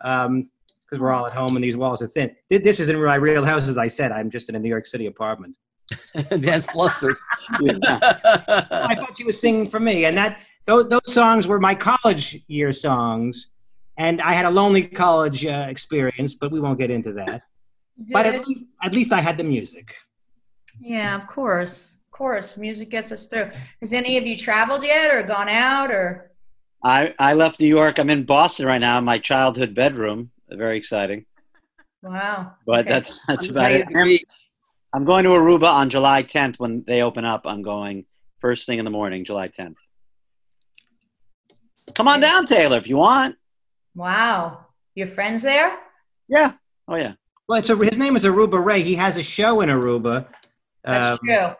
because we're all at home and these walls are thin. This isn't my real house, as I said. I'm just in a New York City apartment. [laughs] Dan's flustered. [laughs] I thought she was singing for me, and that those, those songs were my college year songs, and I had a lonely college uh, experience, but we won't get into that. But at least at least I had the music. Yeah, of course. Of course. Music gets us through. Has any of you traveled yet or gone out or I, I left New York. I'm in Boston right now in my childhood bedroom. Very exciting. wow. But Okay. that's that's I'm about it. excited to be- I'm going to Aruba on July 10th when they open up. I'm going first thing in the morning, July 10th. Come on down, Taylor, if you want. Wow. Your friends there? Yeah. Oh yeah. Well, it's a, his name is Aruba Ray. He has a show in Aruba. That's Um, true.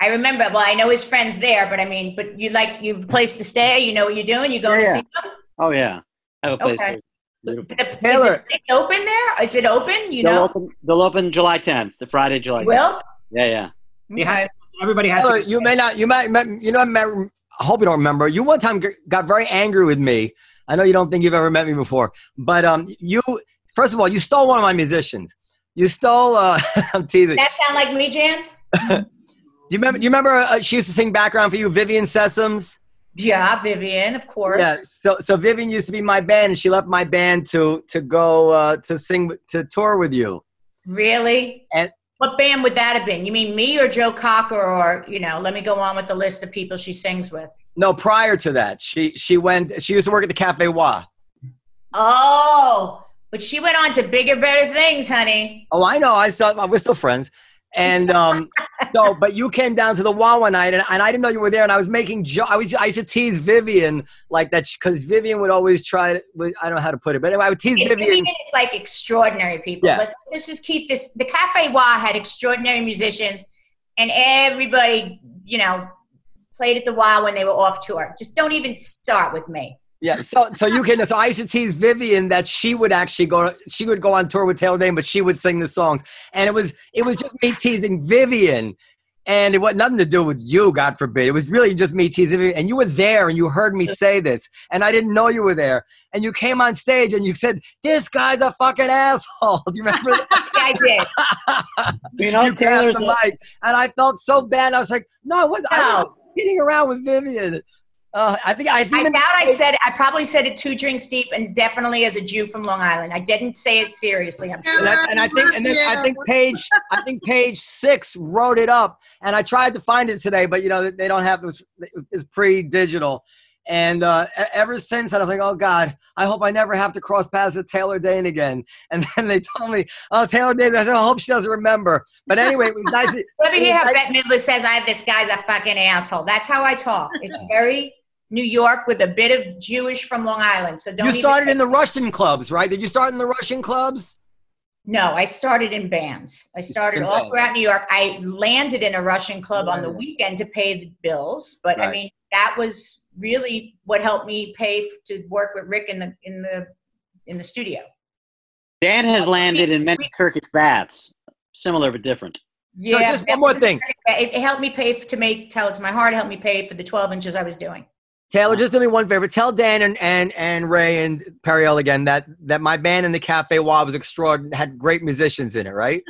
I remember. Well, I know his friends there, but I mean, but you like you have a place to stay. You know what you're doing. You going Yeah, to see them. Oh yeah. I have a place. Okay. there. Is it- Taylor. is it open there? Is it open? You They'll know. open. They'll open July 10th, the Friday, July. 10th. Will. Yeah, yeah. he has- everybody has. Taylor, to, you may not. You might. You know. I hope you don't remember. You one time got very angry with me. I know you don't think you've ever met me before, but um, you first of all, you stole one of my musicians. You stole. Uh, [laughs] I'm teasing. That sound like me, Jan? [laughs] Do you remember? Do you remember? Uh, she used to sing background for you, Vivian Sessoms. Yeah, Vivian, of course. Yeah. So so Vivian used to be my band, and she left my band to to go uh, to sing to tour with you. Really? And- what band would that have been? You mean me or Joe Cocker or, you know, let me go on with the list of people she sings with. No, prior to that, she she went. She used to work at the Cafe Wha. Oh, but she went on to bigger, better things, honey. Oh, I know. I saw. We're still friends, and um, [laughs] so, but you came down to the one night, and, and I didn't know you were there, and I was making jo- I was I used to tease Vivian like that because Vivian would always try to. I don't know how to put it, but anyway, I would tease It's Vivian. Vivian is like extraordinary people. Yeah. But let's just keep this. The Cafe Wha had extraordinary musicians, and everybody, you know, played at the Wha when they were off tour. Just don't even start with me. Yeah, so so you can so I used to tease Vivian that she would actually go she would go on tour with Taylor Dayne, but she would sing the songs. And it was it was just me teasing Vivian. And it had nothing to do with you, God forbid. It was really just me teasing Vivian. And you were there and you heard me say this. And I didn't know you were there. And you came on stage and you said, This guy's a fucking asshole. [laughs] Do you remember that? [laughs] Yeah, I did. [laughs] You know, you Taylor's grabbed the mic. And I felt so bad. I was like, No, I was I was kidding around with Vivian. Uh, I think I think I think doubt I said. I probably said it two drinks deep, and definitely as a Jew from Long Island. I didn't say it seriously. I'm sure. And I, and I think, and then I think page, I think page six wrote it up, and I tried to find it today, but you know they don't have it was it's pre-digital, and uh, ever since then, I was like, oh God, I hope I never have to cross paths with Taylor Dayne again. [laughs] And then they told me, oh Taylor Dayne, I said, I hope she doesn't remember. But anyway, it was [laughs] nice. Whenever you hear how I- Bette Midler says, "I this guy's a fucking asshole," that's how I talk. [laughs] It's very New York with a bit of Jewish from Long Island. So don't. You started in the Russian clubs, right? Did you start in the Russian clubs? No, I started in bands. I started all throughout New York. I landed in a Russian club on the weekend to pay the bills, but I mean that was really what helped me pay f- to work with Rick in the in the in the studio. Dan has landed in many Turkish baths, similar but different. So just one more thing. It, it helped me pay f- to make "Tell It to My Heart." It helped me pay for the twelve inches I was doing. Taylor, just do me one favor. Tell Dan and, and, and Ray and Periel again that, that my band in the Cafe Wha was extraordinary, had great musicians in it, right?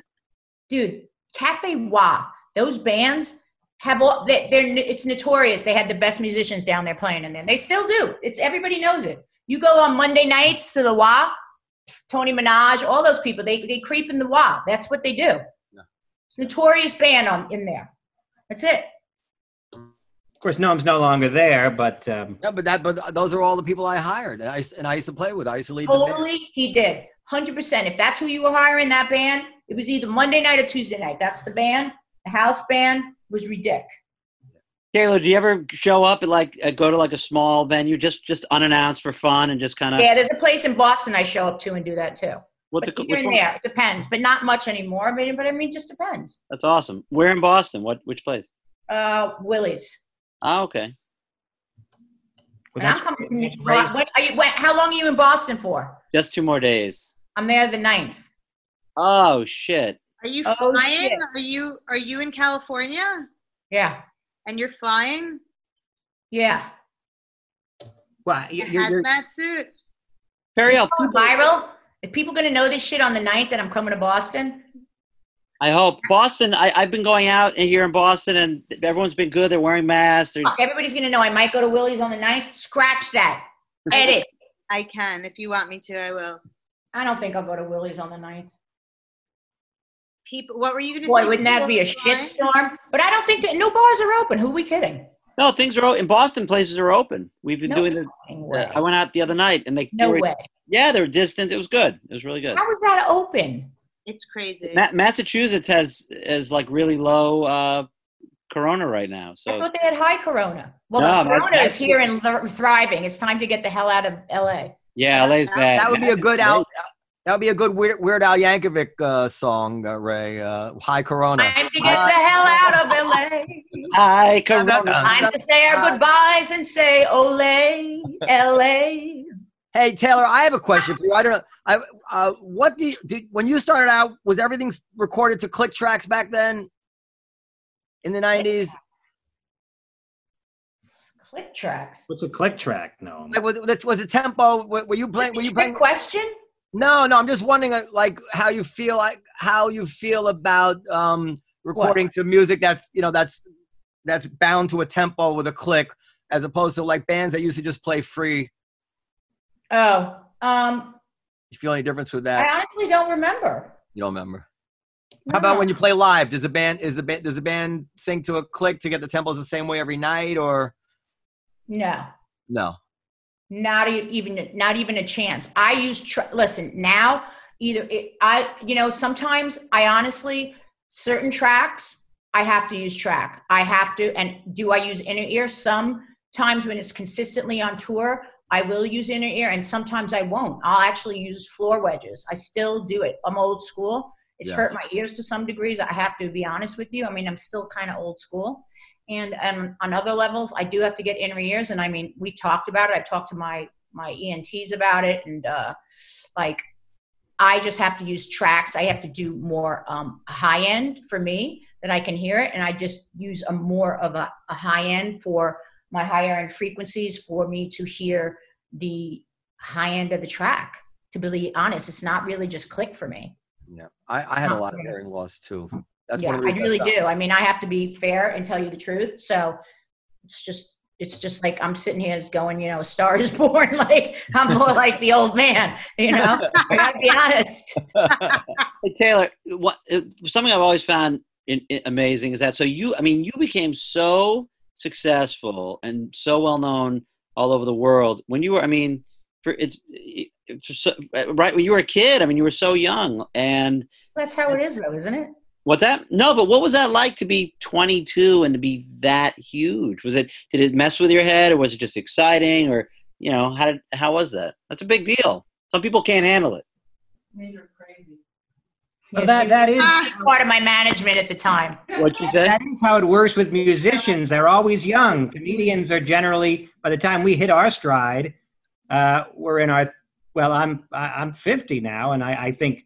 dude cafe wha those bands have all they, they're it's notorious. They had the best musicians down there playing in there. They still do. It's everybody knows it. You go on monday nights to the wha tony minaj all those people they, they creep in the wha that's what they do. It's notorious band on in there. That's it. Of course, Noam's no longer there, but um, No, but that but those are all the people I hired and I, and I used to play with. I used to lead the band. totally he did. 100% if that's who you were hiring that band it was either monday night or tuesday night. That's the band the house band was ridiculous Taylor, do you ever show up at like uh, go to like a small venue just just unannounced for fun and just kind of Yeah, there's a place in Boston I show up to and do that too. what's But it, here which and there, it depends, but not much anymore. But, but I mean, just depends. That's awesome. Where in Boston? What which place? Uh, Willie's. Ah, okay. was And I'm coming. From, New- great. what, are you, what, how long are you in Boston for? Just two more days. I'm there the 9th. Oh shit. Are you Oh, flying? shit. Are you are you in California Yeah, and you're flying? yeah. What? A you- you're, you're, hazmat suit. Periel, Going viral. If people going to know this shit on the 9th that I'm coming to Boston, I hope Boston. I, I've been going out here in Boston, and everyone's been good. They're wearing masks. They're, everybody's going to know I might go to Willie's on the 9th. Scratch that. [laughs] Edit. I can if you want me to. I will. I don't think I'll go to Willie's on the 9th. People, what were you going to say? Boy, wouldn't that be a flying? shitstorm? But I don't think that no bars are open. Who are we kidding? no, things are o- in Boston. Places are open. We've been No doing the. fucking Uh, way. I went out the other night, and they. they No were- way. Yeah, they were distant. It was good. It was really good. How is that open? It's crazy. Ma- Massachusetts has is like really low uh, corona right now. So I So thought they had high corona. Well, No, the corona is here and thriving. It's time to get the hell out of LA. yeah, LA's bad. That would be a good Mass out. That would be a good Weird, Weird Al Yankovic uh, song, uh,Ray. Uh, High Corona. Time to get the hell out of LA. great. Hi, corona. Time to say our goodbyes and say ole, LA. Hey Taylor, I have a question for you. I don't know. I uh, what do you did when you started out? Was everything recorded to click tracks back then? In the nineties, Click tracks. what's a click track? No. like was it, was it tempo? Were, were you playing? Were you Trick playing? question? No, no. I'm just wondering, uh, like, how you feel, like, how you feel about um, recording to music that's you know that's that's bound to a tempo with a click, as opposed to like bands that used to just play free. Oh, um, You feel any difference with that? I honestly don't remember. You don't remember. How about when you play live? Does the band is the band does the band sing to a click to get the tempos the same way every night or No. no? Not even not even a chance i use tr- listen now either it, i you know sometimes i honestly certain tracks I have to use track. I have to. And do I use inner ear? Sometimes when it's consistently on tour, I will use inner ear, and sometimes I won't. I'll actually use floor wedges. I still do it. I'm old school. It's hurt my ears to some degrees. I have to be honest with you. I mean, I'm still kind of old school. And, and on other levels, I do have to get inner ears. And I mean, we've talked about it. I've talked to my my ENTs about it, and uh, like I just have to use tracks. I have to do more um, high end for me that I can hear it, and I just use a more of a, a high end for my higher end frequencies for me to hear the high end of the track. To be honest, it's not really just click for me. Yeah, I, I had a lot of hearing loss too. That's yeah, one of the I really do. I mean, I have to be fair and tell you the truth. So it's just it's just like I'm sitting here going, you know, a star is [laughs] born. Like I'm more like the old man, you know. I gotta be honest. [laughs] Hey, Taylor, what uh, something I've always found in, in- amazing is that so you, I mean, you became so successful and so well known all over the world when you were, I mean, for it's, it's for so, right when you were a kid. I mean, you were so young, and That's how it is, though, isn't it? What's that? No, but what was that like to be 22 and to be that huge? Was it did it mess with your head, or was it just exciting, or you know, how did how was that? That's a big deal. Some people can't handle it. Well, Yeah, that that is was [laughs] part of my management at the time. What'd you say? that is how it works with musicians. They're always young. Comedians are generally by the time we hit our stride, uh, we're in our well. I'm I- I'm 50 now, and I, I think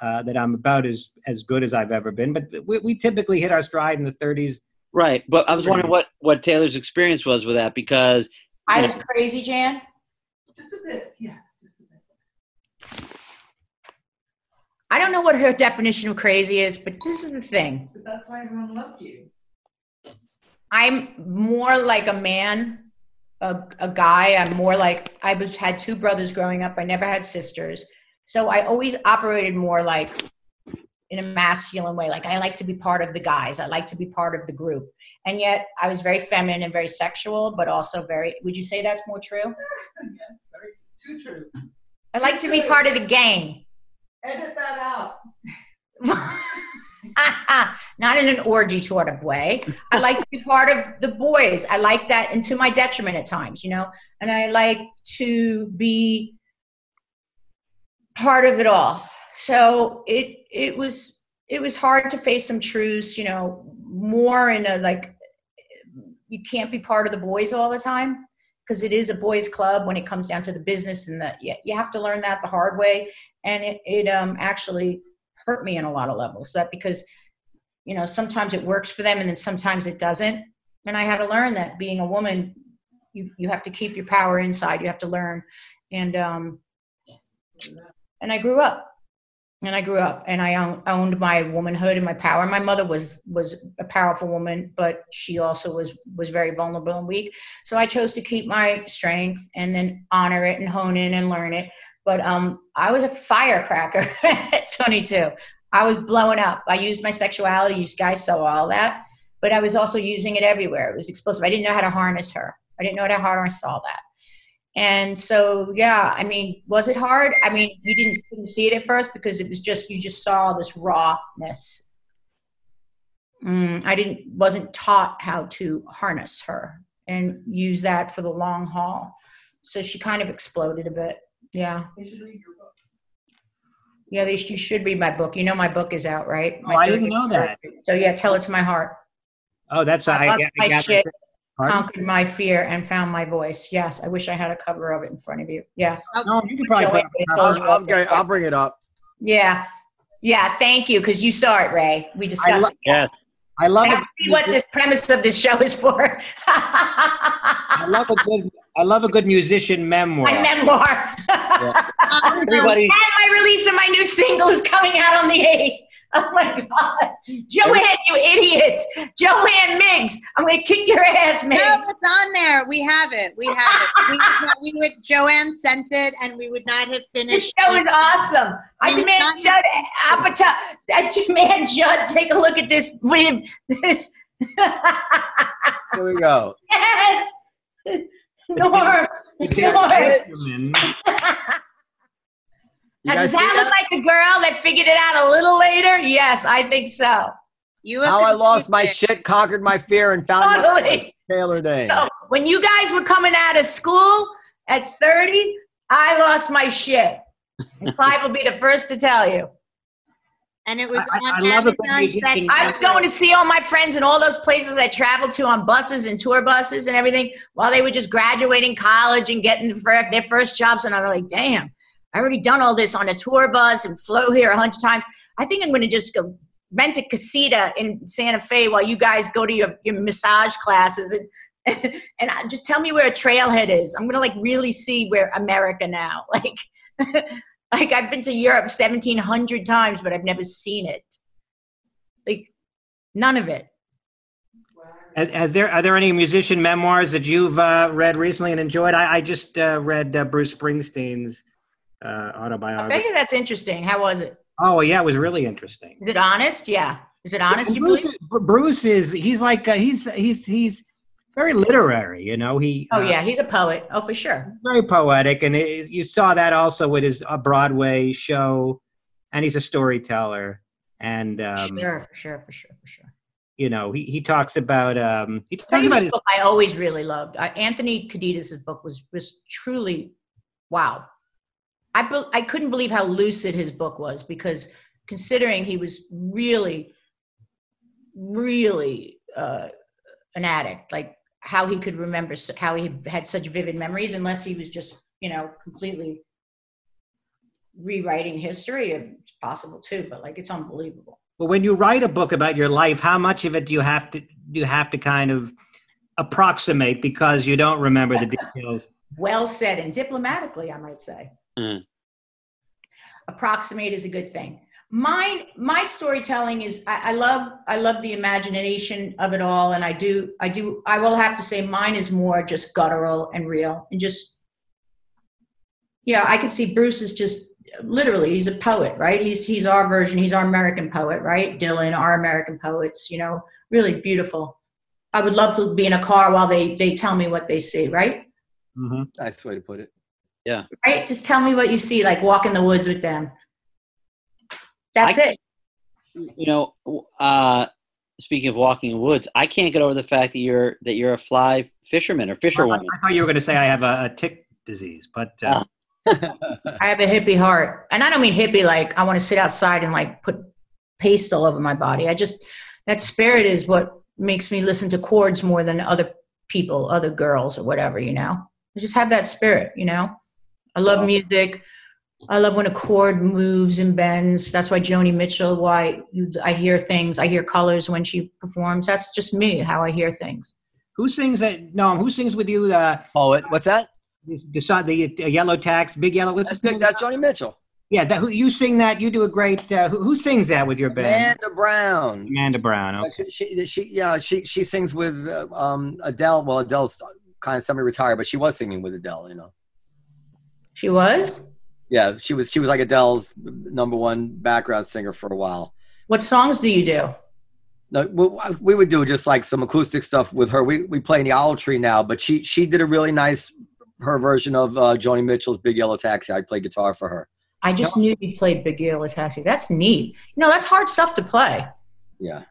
uh, that I'm about as as good as I've ever been. But we, we typically hit our stride in the 30s. Right, but I was wondering what what Taylor's experience was with that because I was crazy, Jan. Just a bit, yes, just a bit. I don't know what her definition of crazy is, but this is the thing. But that's why everyone loved you. I'm more like a man, a, a guy. I'm more like I was had two brothers growing up. I never had sisters, so I always operated more like in a masculine way. Like I like to be part of the guys. I like to be part of the group, and yet I was very feminine and very sexual, but also very. Would you say that's more true? yes, very too true. I like to be part of the gang. Edit that out. [laughs] Not in an orgy sort of way. I like to be part of the boys. I like that, and to my detriment at times, you know. And I like to be part of it all. So it it was it was hard to face some truths, you know, more in a like you can't be part of the boys all the time because it is a boys club when it comes down to the business and the you, you have to learn that the hard way. And it, it um actually hurt me in a lot of levels that because you know sometimes it works for them and then sometimes it doesn't. And i had to learn that being a woman you you have to keep your power inside you have to learn. And um and i grew up and i grew up and i own, owned my womanhood and my power my mother was was a powerful woman but she also was was very vulnerable and weak so i chose to keep my strength and then honor it and hone in and learn it but um, I was a firecracker [laughs] at 22. I was blowing up. I used my sexuality. You guys saw all that, but I was also using it everywhere. It was explosive. I didn't know how to harness her. I didn't know how to harness all that. And so, yeah, I mean, was it hard? I mean, you didn't couldn't see it at first because it was just you just saw this rawness. Mm, I didn't wasn't taught how to harness her and use that for the long haul. So she kind of exploded a bit. Yeah. They should read your book. Yeah, they, you should read my book. You know my book is out, right? Oh, I didn't know that. So yeah, tell it to my heart. Oh, that's I, I, I, my got shit, Pardon? Conquered my fear, and found my voice. Yes, I wish I had a cover of it in front of you. Yes. No, you could probably put Joanne, I told you I'll, I'll, get- I'll bring it up. Yeah. Yeah. Thank you, because you saw it, Ray. We discussed lo- it. yes. I love I it. to see what this premise of this show is for. I love a good I love a good musician memoir. my memoir. [laughs] Everybody, And my release of my new single is coming out on the 8th. [laughs] Oh my God. Joanne, you idiot. Joanne Miggs. I'm going to kick your ass, No, Miggs. it's on there. We have it. We have it. We, would not- we would. Joanne sent it, and we would not have finished. The show is awesome. I demand not- Judd Apatow. I demand Judd take a look at this. With this. [laughs] Here we go. yes. Norm. Norm. [laughs] Westerman. You Now, does guys that look that? like a girl that figured it out a little later? Yes, I think so. You have How I lost my admit- shit, conquered my fear, and found my Totally. voice. Taylor Day. So when you guys were coming out of school at 30, I lost my shit. And [laughs] Clive will be the first to tell you. And it was I- I on love it when Amazon's musicians- best I was going to see all my friends in all those places I traveled to on buses and tour buses and everything while they were just graduating college and getting their first jobs. And I was like, damn, I already done all this on a tour bus and flew here a hundred times. I think I'm going to just go rent a casita in Santa Fe while you guys go to your, your massage classes and, [laughs] and, and just tell me where a trailhead is. I'm going to like really see where America now. [laughs] Like, [laughs] like I've been to Europe 1700 times, but I've never seen it. Like, none of it. Has there are there any musician memoirs that you've uh, read recently and enjoyed? I, I just uh, read uh, Bruce Springsteen's uh, autobiography. you that's interesting. How was it? Oh yeah, it was really interesting. Is it honest? Yeah. Is it honest? You Bruce, Bruce is he's like uh, he's he's he's very literary. You know, he Oh uh, yeah, he's a poet. Oh for sure. very poetic, and it, you saw that also with his uh, Broadway show, and he's a storyteller. And um, sure, for sure, for sure, for sure. you know, he, he talks about um, he talks about his, book I always really loved. I, Anthony Kiedis' book was was truly wow. I be, I couldn't believe how lucid his book was because considering he was really, really uh, an addict, like how he could remember how he had such vivid memories, unless he was just you know completely rewriting history. It's possible too, but like it's unbelievable. But when you write a book about your life, how much of it do you have to do you have to kind of approximate because you don't remember the [laughs] details? well said and diplomatically i might say Mm. approximate is a good thing mine my storytelling is I, I love i love the imagination of it all and i do i do i will have to say mine is more just guttural and real and just yeah i could see bruce is just literally he's a poet right he's he's our version he's our american poet right dylan our american poets you know really beautiful i would love to be in a car while they they tell me what they see right Mm-hmm. Nice way to put it. Right? Just tell me what you see, like walk in the woods with them. That's I- it. You know, uh, speaking of walking in woods, I can't get over the fact that you're that you're a fly fisherman or I, fisherwoman. I thought you were going to say I have a, a tick disease, but uh, [laughs] I have a hippie heart. And I don't mean hippie like I want to sit outside and like put paste all over my body. I just, that spirit is what makes me listen to chords more than other people, other girls or whatever, you know? I just have that spirit, you know? I love music. I love when a chord moves and bends. That's why Joni Mitchell, why you, I hear things, I hear colors when she performs. That's just me, how I hear things. who sings that? No, who sings with you? Uh, Poet. What's that? the, song- the uh, yellow tax, big yellow. What's That's, his name? that's Joni Mitchell. Yeah, that, who, you sing that. You do a great. Uh, who, who sings that with your band? Amanda Brown. Amanda Brown. Okay. She, she, she, yeah, she, she sings with uh, um, Adele. Well, Adele's kind of semi-retired, but she was singing with Adele. You know. She was? Yeah, she was. She was like Adele's number one background singer for a while. What songs do you do? No, we, we would do just like some acoustic stuff with her. We we play in the Owl Tree now, but she she did a really nice her version of uh, Joni Mitchell's Big Yellow Taxi. I played guitar for her. I just knew you played Big Yellow Taxi. That's neat. You know, that's hard stuff to play. Yeah.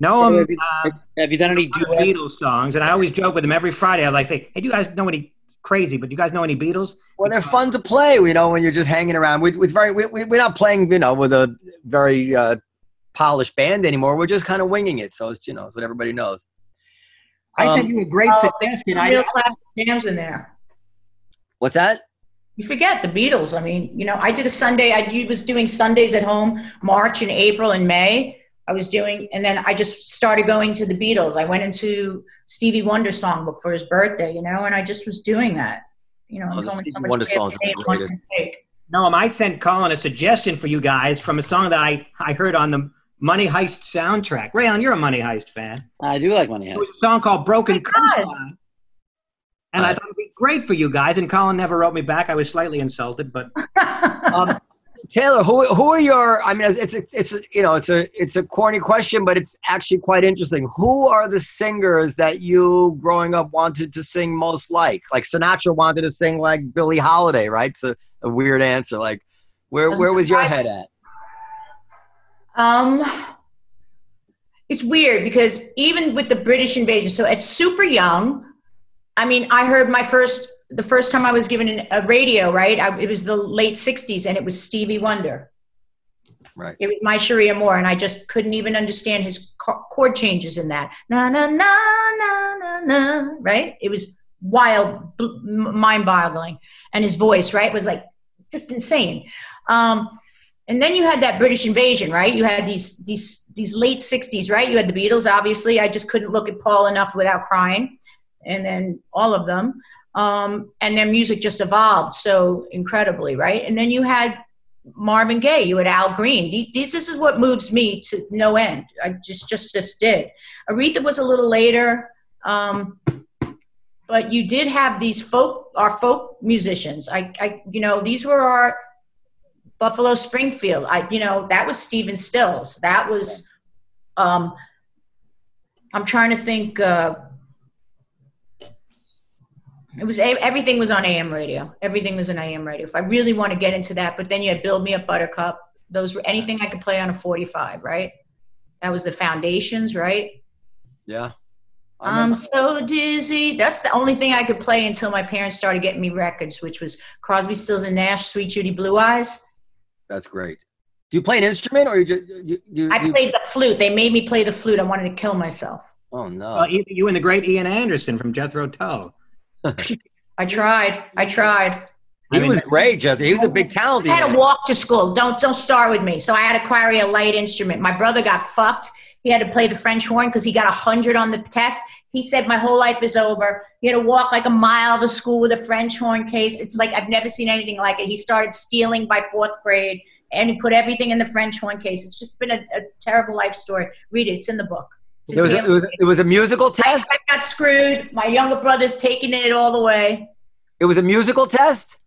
No, um, have, you, uh, have you done any lot of duets? Beatles songs, and I always joke with them every Friday. I like say, "Hey, do you guys know any crazy? But do you guys know any Beatles?" Well, they're fun to play, you know, when you're just hanging around. We, we very, we, we- we're not playing, you know, with a very uh, polished band anymore. We're just kind of winging it. So it's, you know, it's what everybody knows. I Um, sent you a great Oh, suggestion. Real I, classic jams in there. What's that? You forget the Beatles. I mean, you know, I did a Sunday. I do- was doing Sundays at home, March and April and May. I was doing, and then I just started going to the Beatles. I went into Stevie Wonder songbook for his birthday, you know, and I just was doing that. You know, Oh, there's the only Stevie so Wonder songs are the in one greatest. take. no, um, I sent Colin a suggestion for you guys from a song that I I heard on the Money Heist soundtrack. Rayon, you're a Money Heist fan. I do like Money Heist. It Heist. was a song called Broken Oh my God. Coastline. And I thought it'd be great for you guys. And Colin never wrote me back. I was slightly insulted, but [laughs] Um, Taylor, who, who are your, I mean, it's, it's, a, it's, a, you know, it's a, it's a corny question, but it's actually quite interesting. Who are the singers that you growing up wanted to sing most like? Like Sinatra wanted to sing like Billie Holiday, right? It's a, a weird answer. Like, where, where was your head at? Um, it's weird because even with the British invasion, so at super young, I mean, I heard my first, the first time I was given a radio, right? I, it was the late 60s and it was Stevie Wonder. Right. It was my Cherie Amour, and I just couldn't even understand his chord changes in that. Na na na na na na. Right? It was wild, mind boggling, and his voice, right, was like just insane. Um, and then you had that British invasion, right? You had these these these late '60s, right? You had the Beatles, obviously. I just couldn't look at Paul enough without crying, and then all of them. Um, and their music just evolved so incredibly, right? And then you had Marvin Gaye, you had Al Green. These, this is what moves me to no end. I just just just did. Aretha was a little later, um, but you did have these folk, our folk musicians. I, I, you know, these were our Buffalo Springfield. I, you know, that was Stephen Stills. That was. Um, I'm trying to think. Uh, it was everything was on AM radio. Everything was on AM radio. If I really want to get into that, but then you had Build Me Up Buttercup. Those were anything I could play on a 45, right? That was the foundations, right? Yeah. I'm so dizzy. That's the only thing I could play until my parents started getting me records, which was Crosby, Stills and Nash, Suite Judy Blue Eyes. That's great. Do you play an instrument or you just you, you, I you- played the flute. They made me play the flute. I wanted to kill myself. Oh no. Uh, well, you, you and the great Ian Anderson from Jethro Tull. [laughs] I tried. I tried. he I mean- was great, Jesse. He was a big talent. I had to walk to school. Don't don't start with me. So I had to acquire a light instrument. My brother got fucked. He had to play the French horn because he got a hundred on the test. He said my whole life is over. He had to walk like a mile to school with a French horn case. It's like I've never seen anything like it. He started stealing by fourth grade and he put everything in the French horn case. It's just been a, a terrible life story. Read it. It's in the book. It was, it was it was a musical test. I got screwed. My younger brother's taking it all the way. It was a musical test.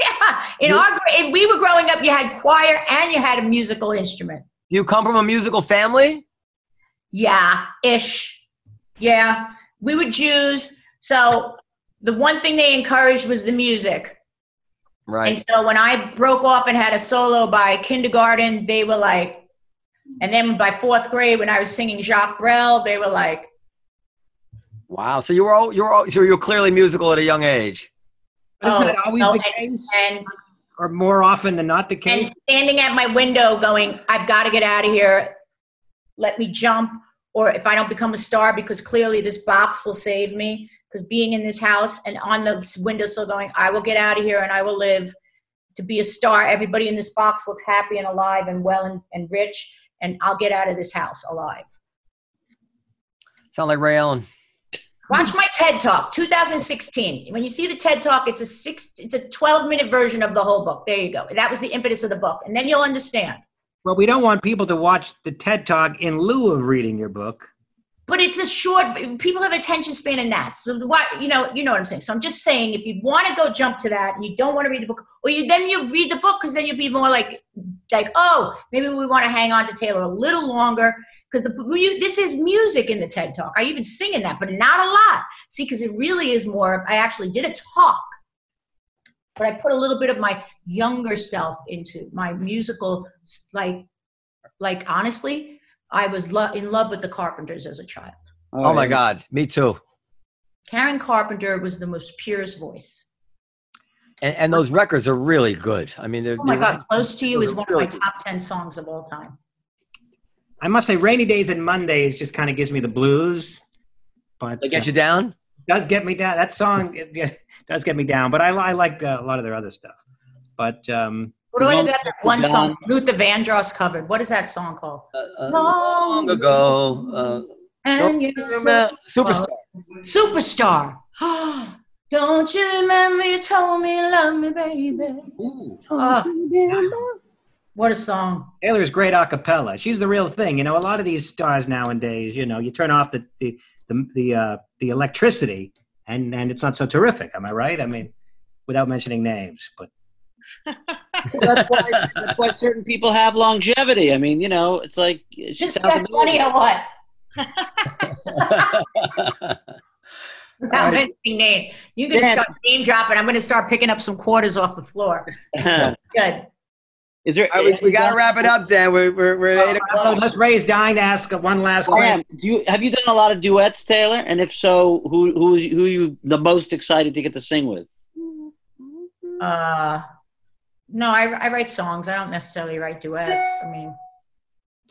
Yeah, in our gra- if we were growing up, you had choir and you had a musical instrument. Do you come from a musical family? Yeah, ish. Yeah, we were Jews, so the one thing they encouraged was the music. Right. And so when I broke off and had a solo by kindergarten, they were like, and then by fourth grade, when I was singing Jacques Brel, they were like, Wow. So you were all, you were all, so you were clearly musical at a young age. Isn't Oh, that always no, the case? and or more often than not the case? and standing at my window going, I've got to get out of here. Let me jump. Or if I don't become a star, because clearly this box will save me. Because being in this house and on the windowsill going, I will get out of here and I will live to be a star. Everybody in this box looks happy and alive and well and, and rich. And I'll get out of this house alive. Sound like Ray Ellin. Watch my TED Talk, 2016. When you see the TED Talk, it's a six, it's a 12 minute version of the whole book. There you go. That was the impetus of the book, and then you'll understand. Well, we don't want people to watch the TED Talk in lieu of reading your book. But it's a short. People have attention span and gnats. So what you know, you know what I'm saying. So I'm just saying, if you want to go jump to that and you don't want to read the book, or you then you read the book because then you'll be more like, like, oh, maybe we want to hang on to Taylor a little longer because the you, this is music in the TED Talk. I even sing in that, but not a lot. See, because it really is more. I actually did a talk, but I put a little bit of my younger self into my musical, like, like honestly, I was lo- in love with the Carpenters as a child. Oh my God. Me too. Karen Carpenter was the most purest voice. And, and those records are really good. I mean, they're, Oh my they're- God, Close to You is one of my top 10 songs of all time. I must say, Rainy Days and Mondays just kind of gives me the blues, but They get you down. does get me down. That song it, [laughs] yeah, does get me down, but I, I like uh, a lot of their other stuff. But um, What do I Long about that one Gone. song Luther Vandross covered? What is that song called? Uh, uh, Long long ago. Uh, And you remember- Superstar. Superstar. [gasps] Don't you remember you told me you love me, baby? Ooh. [gasps] Oh, what a song. Taylor's great a cappella. She's the real thing. You know, a lot of these stars nowadays, you know, you turn off the the the the, uh, the electricity, and and it's not so terrific. Am I right? I mean, without mentioning names, but [laughs] that's why that's why certain people have longevity. I mean, you know, it's like it's Just just that funny or what? [laughs] Without mentioning name. You're going to Yeah. start name dropping. I'm going to start picking up some quarters off the floor. [laughs] Good. Is there? All right, we, we got to wrap it up, Dan. We're, we're, we're at 8 So o'clock. let's Ray's dying to ask one last I question. am. Do you have you done a lot of duets, Taylor? And if so, who who is who are you the most excited to get to sing with? Uh, no, I, I write songs. I don't necessarily write duets. I mean,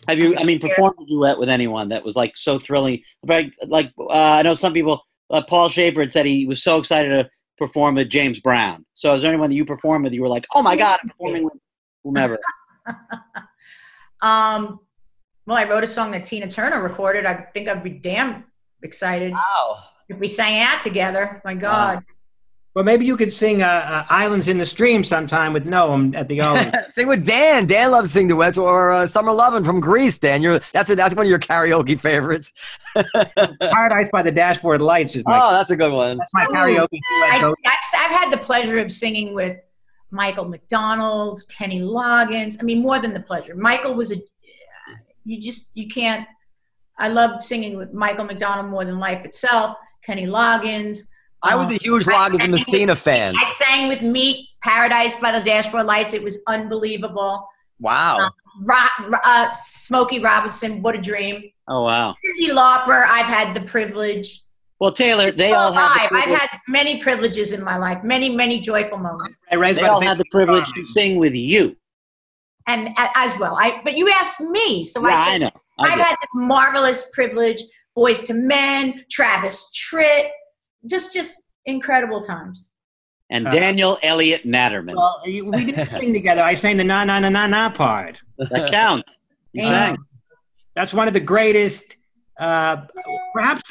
Have you? I mean, performed a duet with anyone that was like so thrilling? Like, like uh, I know some people. Uh, Paul Shaffer had said he was so excited to perform with James Brown. So, is there anyone that you performed with? You were like, oh my god, I'm performing with whomever. [laughs] um, well, I wrote a song that Tina Turner recorded. I think I'd be damn excited Wow. if we sang that together. My God. Well, maybe you could sing uh, uh, "Islands in the Stream" sometime with Noam at the Owen. [laughs] sing with Dan. Dan loves to sing duets or uh, Summer Lovin' from Grease. Dan, you're that's a, that's one of your karaoke favorites. [laughs] "Paradise by the Dashboard Lights" is my, Oh, that's a good one. that's my karaoke. duet. I, I've, I've had the pleasure of singing with Michael McDonald, Kenny Loggins. I mean, more than the pleasure. Michael was a, you just, you can't, I loved singing with Michael McDonald more than life itself, Kenny Loggins. I was a huge Loggins and Messina fan. I sang with Meek, Paradise by the Dashboard Lights. It was unbelievable. Wow. Ro- uh, Smokey Robinson, what a dream. Oh wow. Cyndi Lauper, I've had the privilege. Well, Taylor, they all have. I've, The I've had many privileges in my life, many, many joyful moments. Hey, Ray's they all had the privilege to sing with you. and a- as well. I but you asked me, so yeah, I I know. I I've had this marvelous privilege. Boyz II Men, Travis Tritt, just just incredible times. and Uh, Daniel Elliott Natterman. Well, we didn't sing together. I sang the na na na na na part. that counts. You Yeah. sang. That's one of the greatest, uh, perhaps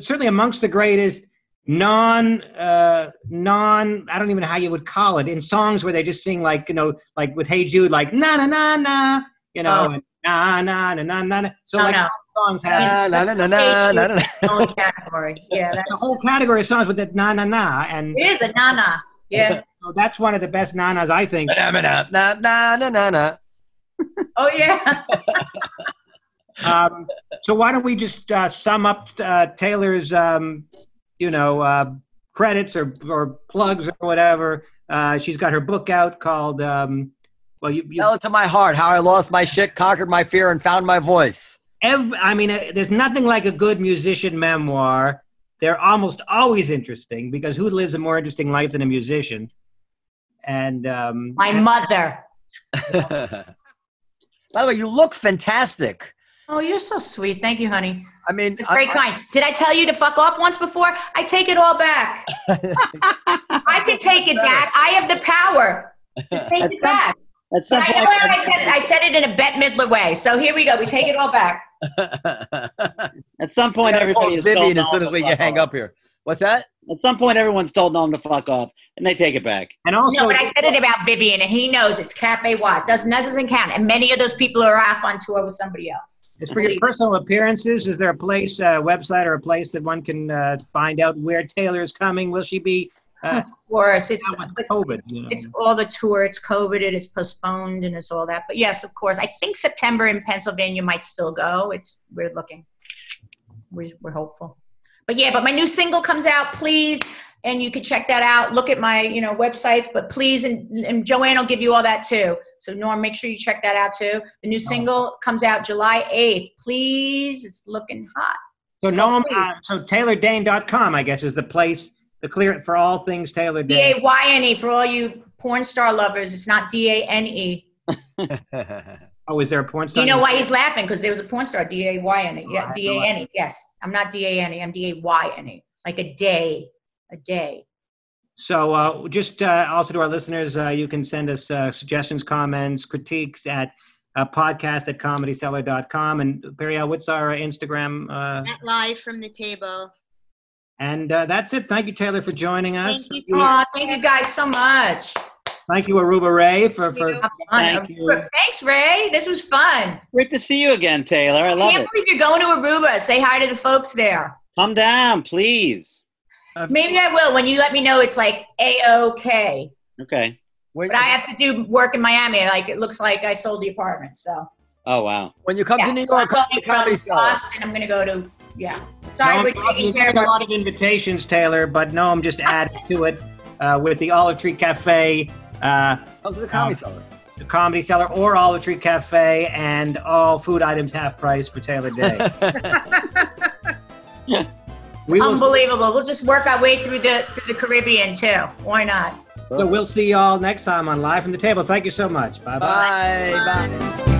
certainly amongst the greatest non uh, non. I don't even know how you would call it in songs where they just sing like you know like with Hey Jude like na na na na you know Oh. and na na na na na. na. So No, like no. Songs have Na, na, na, na, na, na, na. Category. [laughs] Yeah, a that's whole category of songs with that na na na and it is a nana. Yeah. so that's one of the best nanas I think. Na, na, na, na, na, na, [laughs] na. Oh yeah. [laughs] um, so why don't we just uh, sum up uh, Taylor's, um, you know, uh, credits or, or plugs or whatever. Uh, she's got her book out called, um, well, you, you Tell it to my heart how I lost my shit, conquered my fear, and found my voice. Every, I mean, uh, there's nothing like a good musician memoir. They're almost always interesting because who lives a more interesting life than a musician? And um, My mother. [laughs] By the way, you look fantastic. Oh, you're so sweet. Thank you, honey. I mean, You're very I- kind. Did I tell you to fuck off once before? I take it all back. [laughs] I can take it back. I have the power to take it back. At some But I point, I said it. I said it in a Bette Midler way. So here we go. We take it all back. [laughs] at some point, I everybody is Vivian told as soon as we get hang off. up here. What's that? At some point, everyone's told Noam to fuck off, and they take it back. and also, no, but I said it about Vivian, and he knows it's Cafe Wha. Doesn't that doesn't count. And many of those people are off on tour with somebody else. It's for your personal appearances. Is there a place, a website, or a place that one can uh, find out where Taylor is coming? Will she be uh, Of course, it's COVID? You know? it's all the tour. It's COVID. It's postponed, and it's all that. But yes, of course, I think September in Pennsylvania might still go. It's we're looking. We're, we're hopeful. But yeah, but my new single comes out, please, and you can check that out. Look at my you know websites, but please, and, and Joanne will give you all that too. So Noam, make sure you check that out too. The new single comes out July eighth. Please, it's looking hot. so it's Free. uh, so TaylorDayne.com, I guess, is the place, the clear for all things Taylor D Dane. A Y N E for all you porn star lovers. It's not D A N E. [laughs] Oh, is there a porn star? You know why he's laughing? Because there was a porn star, D A Y N E. Oh, Yeah, D A N E. Yes. I'm not D A N E. I'm D A Y N E. Like a day. A day. So, uh, just uh, also to our listeners, uh, you can send us uh, suggestions, comments, critiques at uh, podcast at comedycellar.com. And Periel, what's our uh, Instagram? Uh, At live from the table. And uh, that's it. Thank you, Taylor, for joining us. Thank you. Oh, thank you guys so much. Thank you, Aruba Ray, for, for Thank you. Thanks, Ray. This was fun. Great to see you again, Taylor. I love can't it. believe you're going to Aruba. Say hi to the folks there. Come down, please. Maybe I will when you let me know it's like A OK. Okay. when, But I have to do work in Miami. Like it looks like I sold the apartment. So Oh wow. when you come yeah. to New So I'm York, come to the Comedy from Boston. I'm going to go to yeah. Sorry, Noam, we're you're care getting a lot of invitations, Taylor, but no, I'm just adding to it uh, with the Olive Tree Cafe. Uh, Come to the Comedy Um, Cellar. the Comedy Cellar or Olive Tree Cafe, and all food items half price for Taylor Day. [laughs] we will, Unbelievable. We'll just work our way through the through the Caribbean too. Why not? so we'll see y'all next time on Live from the Table. Thank you so much. Bye bye. Bye. Bye.